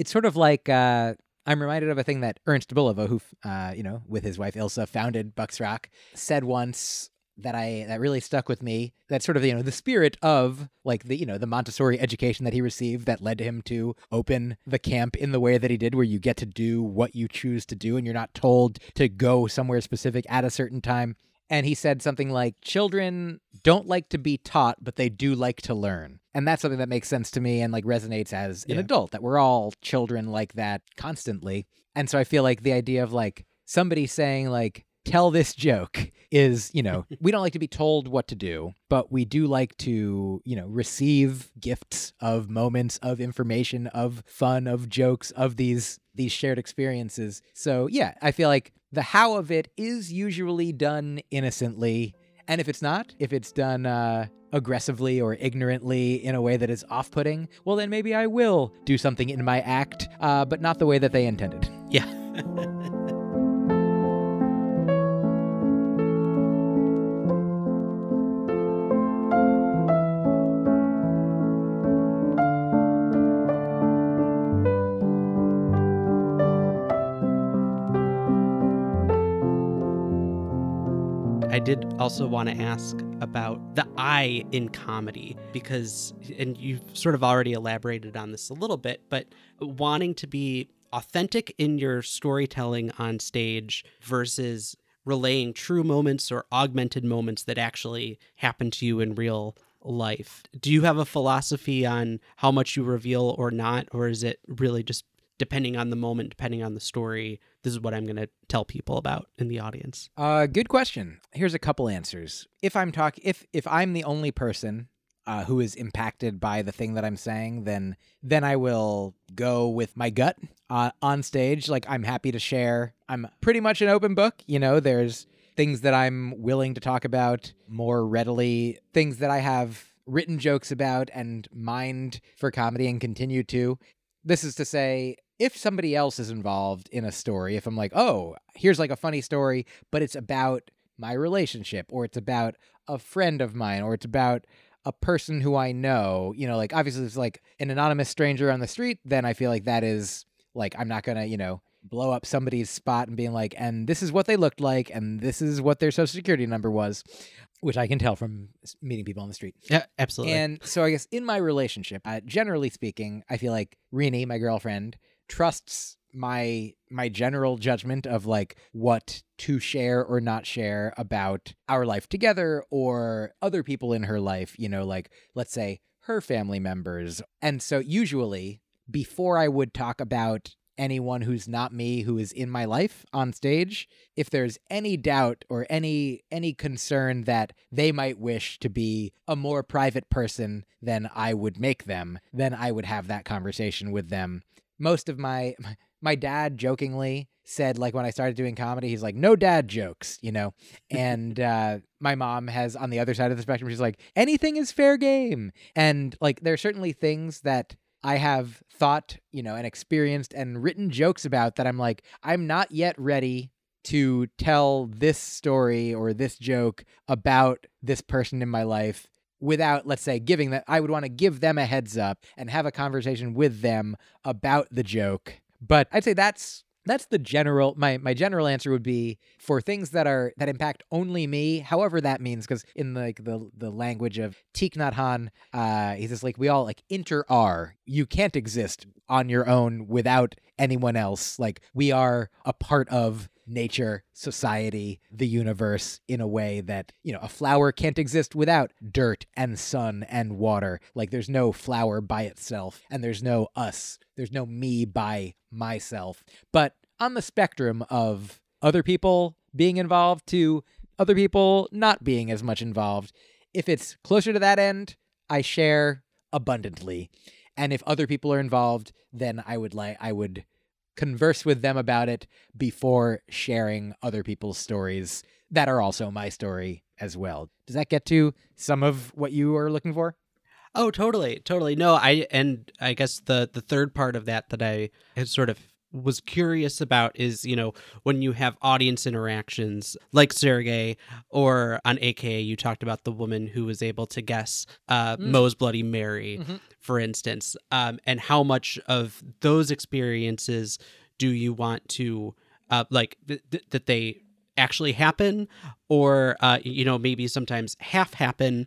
it's sort of like uh I'm reminded of a thing that Ernst Bulova, who, uh, you know, with his wife Ilsa, founded Bucks Rock, said once that I that really stuck with me. That sort of you know the spirit of like the you know the Montessori education that he received that led him to open the camp in the way that he did, where you get to do what you choose to do and you're not told to go somewhere specific at a certain time. And he said something like, "Children don't like to be taught, but they do like to learn." And that's something that makes sense to me and like resonates as an adult that we're all children like that constantly. And so I feel like the idea of like somebody saying like tell this joke is, you know, we don't like to be told what to do, but we do like to, you know, receive gifts of moments of information, of fun, of jokes, of these these shared experiences. So, yeah, I feel like the how of it is usually done innocently. And if it's not, if it's done uh, aggressively or ignorantly in a way that is off putting, well, then maybe I will do something in my act, uh, but not the way that they intended. Yeah. did also want to ask about the I in comedy because, and you've sort of already elaborated on this a little bit, but wanting to be authentic in your storytelling on stage versus relaying true moments or augmented moments that actually happen to you in real life. Do you have a philosophy on how much you reveal or not, or is it really just depending on the moment, depending on the story? This is what I'm going to tell people about in the audience. Uh, good question. Here's a couple answers. If I'm talk, if if I'm the only person uh, who is impacted by the thing that I'm saying, then then I will go with my gut uh, on stage. Like I'm happy to share. I'm pretty much an open book. You know, there's things that I'm willing to talk about more readily. Things that I have written jokes about and mined for comedy and continue to. This is to say, if somebody else is involved in a story, if I'm like, oh, here's like a funny story, but it's about my relationship, or it's about a friend of mine, or it's about a person who I know, you know, like obviously it's like an anonymous stranger on the street, then I feel like that is like, I'm not gonna, you know, blow up somebody's spot and being like, and this is what they looked like, and this is what their social security number was, which I can tell from meeting people on the street. Yeah, absolutely. And so I guess in my relationship, uh, generally speaking, I feel like Rini, my girlfriend, trusts my my general judgment of like what to share or not share about our life together or other people in her life, you know, like let's say her family members. And so usually before I would talk about anyone who's not me who is in my life on stage if there's any doubt or any any concern that they might wish to be a more private person than I would make them then I would have that conversation with them most of my my dad jokingly said like when I started doing comedy he's like no dad jokes you know? And uh my mom has on the other side of the spectrum she's like anything is fair game. And like there are certainly things that I have thought, you know, and experienced and written jokes about that I'm like, I'm not yet ready to tell this story or this joke about this person in my life without, let's say, giving that. I would want to give them a heads up and have a conversation with them about the joke. But I'd say that's that's the general my my general answer would be for things that are that impact only me however that means because in like the the language of Thich Nhat Hanh uh he's just like we all like inter are you can't exist on your own without anyone else like we are a part of nature society the universe in a way that you know a flower can't exist without dirt and sun and water like there's no flower by itself and there's no us there's no me by myself. But on the spectrum of other people being involved to other people not being as much involved, if it's closer to that end, I share abundantly. And if other people are involved, then I would like I would converse with them about it before sharing other people's stories that are also my story as well. Does that get to some of what you are looking for? Oh, totally, totally. No, I and I guess the the third part of that that I had sort of was curious about is you know when you have audience interactions like Sergey or on AKA you talked about the woman who was able to guess uh, mm. Moe's Bloody Mary, mm-hmm. for instance, um, and how much of those experiences do you want to uh, like th- th- that they actually happen or uh, you know maybe sometimes half happen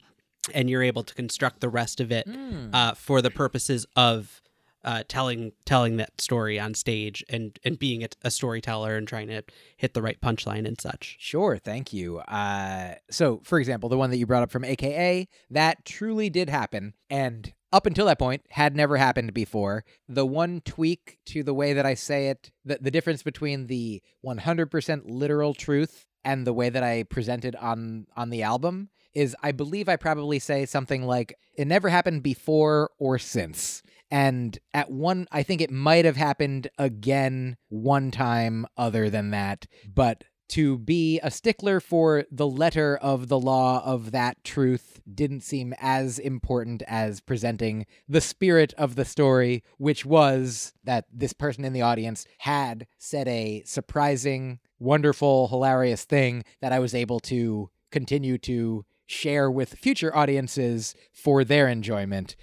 and you're able to construct the rest of it mm. uh, for the purposes of uh, telling telling that story on stage and and being a, a, storyteller and trying to hit the right punchline and such. Sure, thank you. Uh, so, for example, the one that you brought up from AKA that truly did happen, and up until that point had never happened before. The one tweak to the way that I say it, the, the difference between the 100% literal truth and the way that I presented on on the album is I believe I probably say something like, it never happened before or since. And at one, I think it might have happened again one time other than that. But to be a stickler for the letter of the law of that truth didn't seem as important as presenting the spirit of the story, which was that this person in the audience had said a surprising, wonderful, hilarious thing that I was able to continue to share with future audiences for their enjoyment.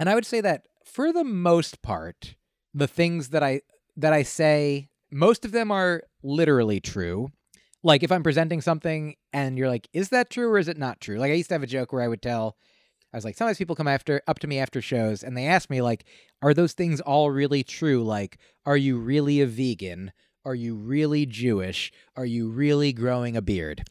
And I would say that for the most part, the things that I that I say, most of them are literally true. Like if I'm presenting something and you're like, "Is that true or is it not true?" Like I used to have a joke where I would tell I was like, sometimes people come after up to me after shows and they ask me like, "Are those things all really true? Like, are you really a vegan? Are you really Jewish? Are you really growing a beard?"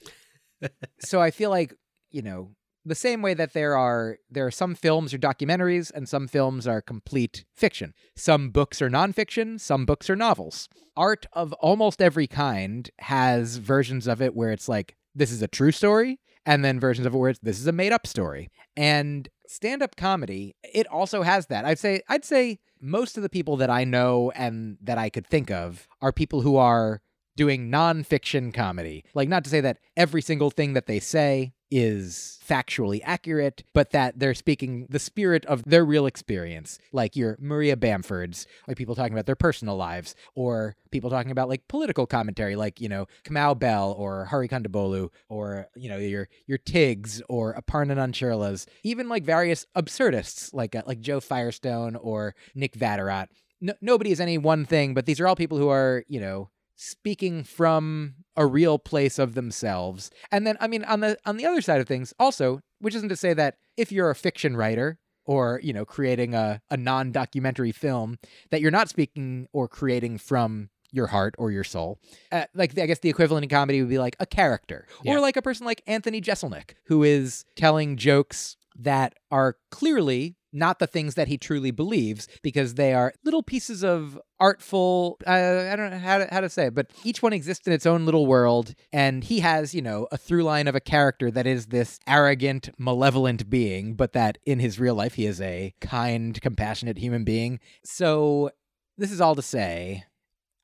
so I feel like you know, the same way that there are there are some films or documentaries and some films are complete fiction. Some books are nonfiction, some books are novels. Art of almost every kind has versions of it where it's like this is a true story, and then versions of it where it's this is a made up story. And stand-up comedy, it also has that. I'd say I'd say most of the people that I know and that I could think of are people who are doing nonfiction comedy. Like not to say that every single thing that they say is factually accurate, but that they're speaking the spirit of their real experience. Like your Maria Bamfords, like people talking about their personal lives, or people talking about like political commentary, like, you know, Kamau Bell or Hari Kondabolu, or, you know, your your Tigs or Aparna Nancherlas, even like various absurdists like uh, like Joe Firestone or Nick Vatterott. No, nobody is any one thing, but these are all people who are, you know, speaking from a real place of themselves. And then I mean on the on the other side of things also, which isn't to say that if you're a fiction writer or, you know, creating a, a non-documentary film that you're not speaking or creating from your heart or your soul. Uh, like I guess the equivalent in comedy would be like a character, yeah. or like a person like Anthony Jeselnik, who is telling jokes that are clearly not the things that he truly believes because they are little pieces of artful uh, i don't know how to, how to say it but each one exists in its own little world and he has you know a through line of a character that is this arrogant malevolent being but that in his real life he is a kind compassionate human being so this is all to say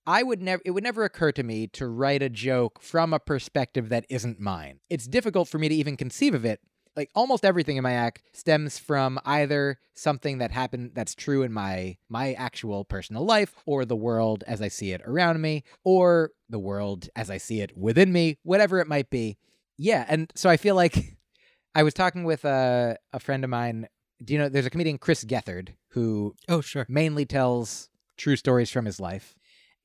I would never it would never occur to me to write a joke from a perspective that isn't mine. It's difficult for me to even conceive of it like almost everything in my act stems from either something that happened that's true in my my actual personal life or the world as I see it around me or the world as I see it within me, whatever it might be. Yeah, and so I feel like I was talking with a a friend of mine. Do you know there's a comedian Chris Gethard who oh sure mainly tells true stories from his life.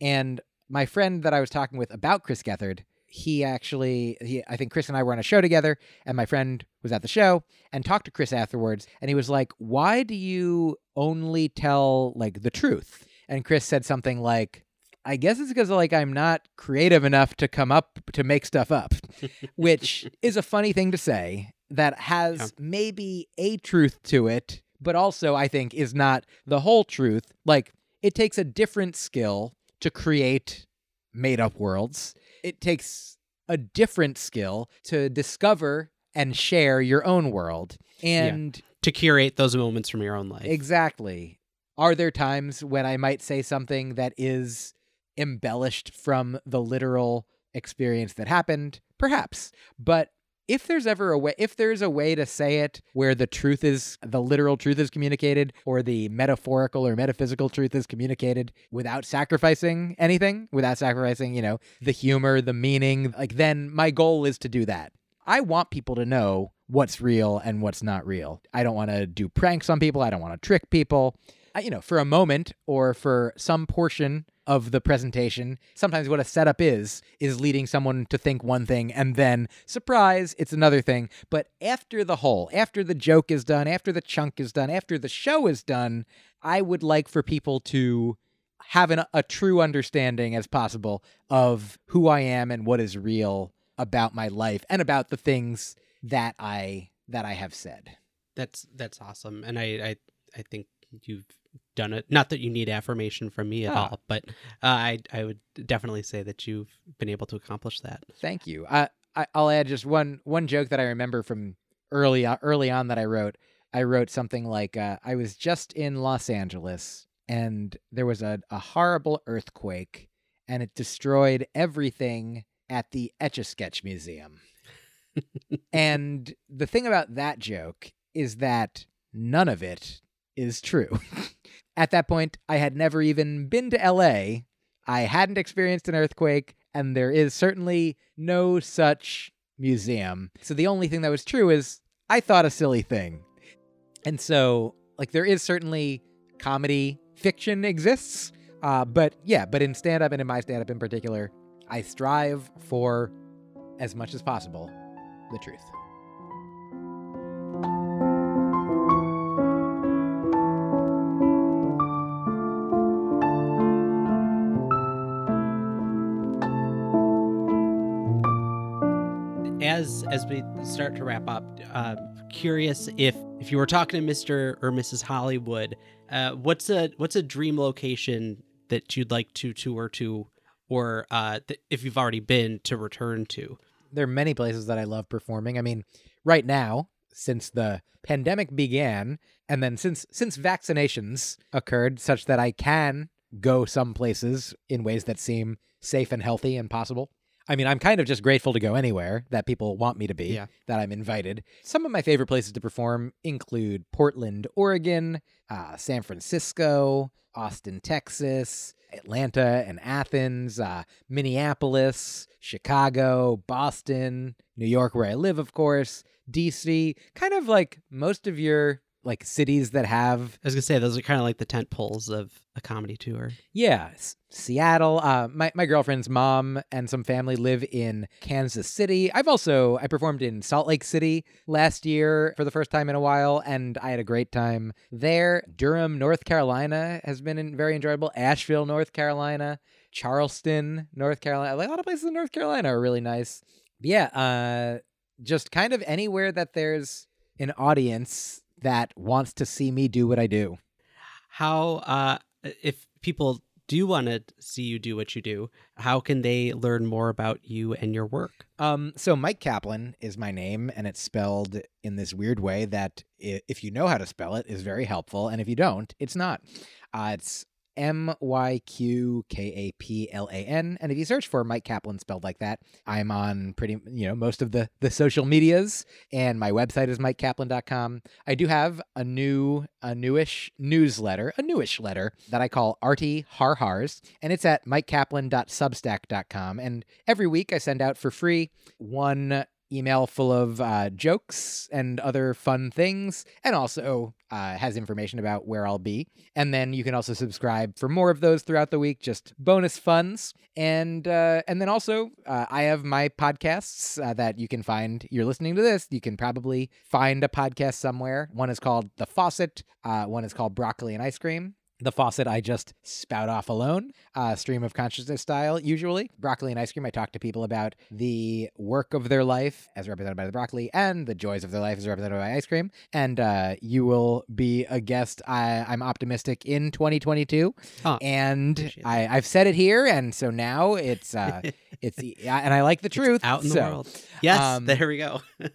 And my friend that I was talking with about Chris Gethard, he actually, he, I think Chris and I were on a show together, and my friend was at the show and talked to Chris afterwards, and he was like, "Why do you only tell like the truth?" And Chris said something like, I guess it's because like I'm not creative enough to come up to make stuff up, which is a funny thing to say that has Yeah. maybe a truth to it, but also I think is not the whole truth. Like it takes a different skill to create made up worlds. It takes a different skill to discover and share your own world. And to curate those moments from your own life. Exactly. Are there times when I might say something that is embellished from the literal experience that happened? Perhaps. But if there's ever a way if there's a way to say it where the truth is the literal truth is communicated or the metaphorical or metaphysical truth is communicated without sacrificing anything without sacrificing you know the humor the meaning like then my goal is to do that. I want people to know what's real and what's not real. I don't want to do pranks on people. I don't want to trick people. I, you know for a moment or for some portion of the presentation. Sometimes what a setup is is leading someone to think one thing and then surprise it's another thing. But after the whole after the joke is done after the chunk is done after the show is done i would like for people to have an, a true understanding as possible of who i am and what is real about my life and about the things that i that i have said. That's that's awesome, and I I I think you've done it. Not that you need affirmation from me at Ah. all, but uh, I I would definitely say that you've been able to accomplish that. Thank you. I, I I'll add just one one joke that I remember from early early on that I wrote. I wrote something like uh, I was just in Los Angeles and there was a, a horrible earthquake and it destroyed everything at the Etch a Sketch Museum. and the thing about that joke is that none of it is true. at that point, I had never even been to LA. I hadn't experienced an earthquake, and there is certainly no such museum. So the only thing that was true is I thought a silly thing. And so, like, there is certainly comedy fiction exists. Uh, but yeah, but in stand up and in my stand up in particular, I strive for as much as possible the truth. As as we start to wrap up, uh, curious if if you were talking to Mister or Mrs. Hollywood, uh, what's a what's a dream location that you'd like to tour to, or uh, th- if you've already been to return to? there are many places that I love performing. I mean, right now, since the pandemic began, and then since since vaccinations occurred, such that I can go some places in ways that seem safe and healthy and possible. I mean, I'm kind of just grateful to go anywhere that people want me to be, Yeah. that I'm invited. Some of my favorite places to perform include Portland, Oregon, uh, San Francisco, Austin, Texas, Atlanta and Athens, uh, Minneapolis, Chicago, Boston, New York, where I live, of course, DC, kind of like most of your like cities that have I was gonna say those are kind of like the tent poles of a comedy tour. yeah, S- Seattle. Uh, my my girlfriend's mom and some family live in Kansas City. I've also I performed in Salt Lake City last year for the first time in a while, and I had a great time there. Durham, North Carolina, has been in, very enjoyable. Asheville, North Carolina, Charleston, North Carolina. Like a lot of places in North Carolina are really nice. But yeah, uh, just kind of anywhere that there's an audience that wants to see me do what I do. How uh, if people do want to see you do what you do, how can they learn more about you and your work? Um, so Myq Kaplan is my name, and it's spelled in this weird way that if you know how to spell it, is very helpful, and if you don't, it's not. Uh, it's M Y Q K A P L A N, and if you search for Myq Kaplan spelled like that, I'm on pretty, you know, most of the the social medias, and my website is myqkaplan.com. I do have a new, a newish newsletter, a newish letter that I call Artie Har Hars, and it's at myqkaplan.substack.com, and every week I send out for free one email full of uh, jokes and other fun things, and also uh, has information about where I'll be. And then you can also subscribe for more of those throughout the week, just bonus funds. And uh, and then also uh, I have my podcasts uh, that you can find. You're listening to this, you can probably find a podcast somewhere. One is called The Faucet. Uh, one is called Broccoli and Ice Cream. The faucet I just spout off alone, uh, stream of consciousness style, usually. Broccoli and ice cream, I talk to people about the work of their life as represented by the broccoli and the joys of their life as represented by ice cream. And uh, you will be a guest, I, I'm optimistic, in 2022. Huh, and I, I've said it here, and so now it's, uh, it's, and I like the truth. Out in the world. Yes, um, there we go.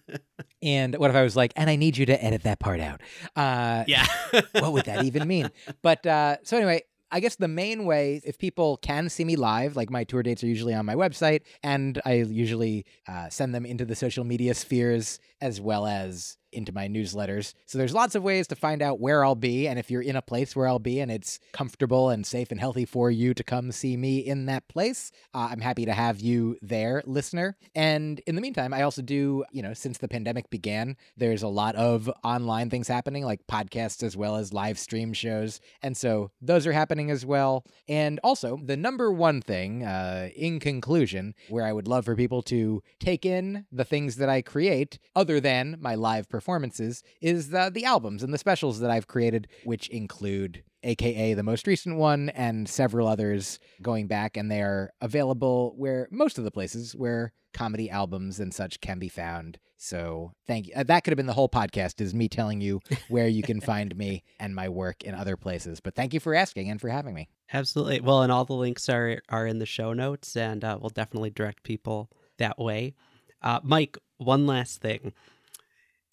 And what if I was like, and I need you to edit that part out? Uh, yeah. what would that even mean? But uh, so anyway, I guess the main way, if people can see me live, like my tour dates are usually on my website, and I usually uh, send them into the social media spheres as well as into my newsletters. So there's lots of ways to find out where I'll be, and if you're in a place where I'll be and it's comfortable and safe and healthy for you to come see me in that place, uh, I'm happy to have you there, listener. And in the meantime, I also do, you know, since the pandemic began, there's a lot of online things happening, like podcasts as well as live stream shows. And so those are happening as well. And also, the number one thing, uh, in conclusion, where I would love for people to take in the things that I create, other than my live performances, is the, the albums and the specials that I've created, which include aka the most recent one, and several others going back, and they are available where most of the places where comedy albums and such can be found. So thank you. Uh, that could have been the whole podcast is me telling you where you can find me and my work in other places. But thank you for asking and for having me. Absolutely. Well, and all the links are are in the show notes, and uh, we'll definitely direct people that way. Uh, Myq, one last thing.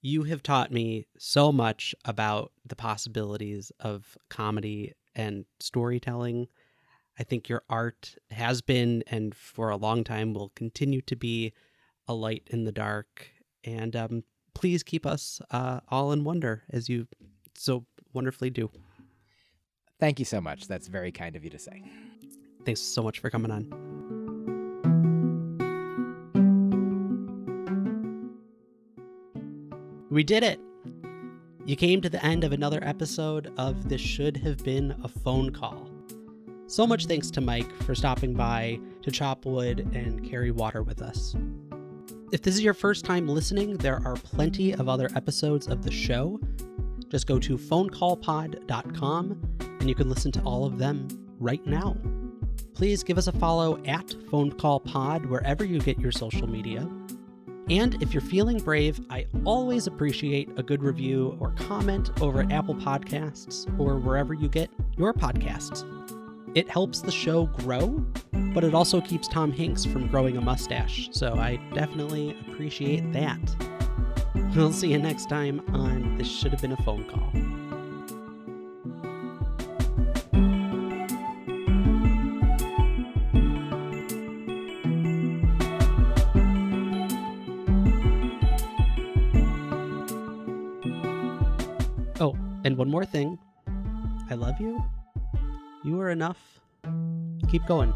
You have taught me so much about the possibilities of comedy and storytelling. I think your art has been, and for a long time will continue to be, a light in the dark. And um, please keep us uh, all in wonder as you so wonderfully do. Thank you so much. That's very kind of you to say. Thanks so much for coming on. We did it! You came to the end of another episode of This Should Have Been a Phone Call. So much thanks to Myq for stopping by to chop wood and carry water with us. If this is your first time listening, there are plenty of other episodes of the show. Just go to phonecallpod.com and you can listen to all of them right now. Please give us a follow at phonecallpod wherever you get your social media. And if you're feeling brave, I always appreciate a good review or comment over at Apple Podcasts or wherever you get your podcasts. It helps the show grow, but it also keeps Tom Hanks from growing a mustache, so I definitely appreciate that. We'll see you next time on This Should Have Been a Phone Call. More thing. I love you. You are enough. Keep going.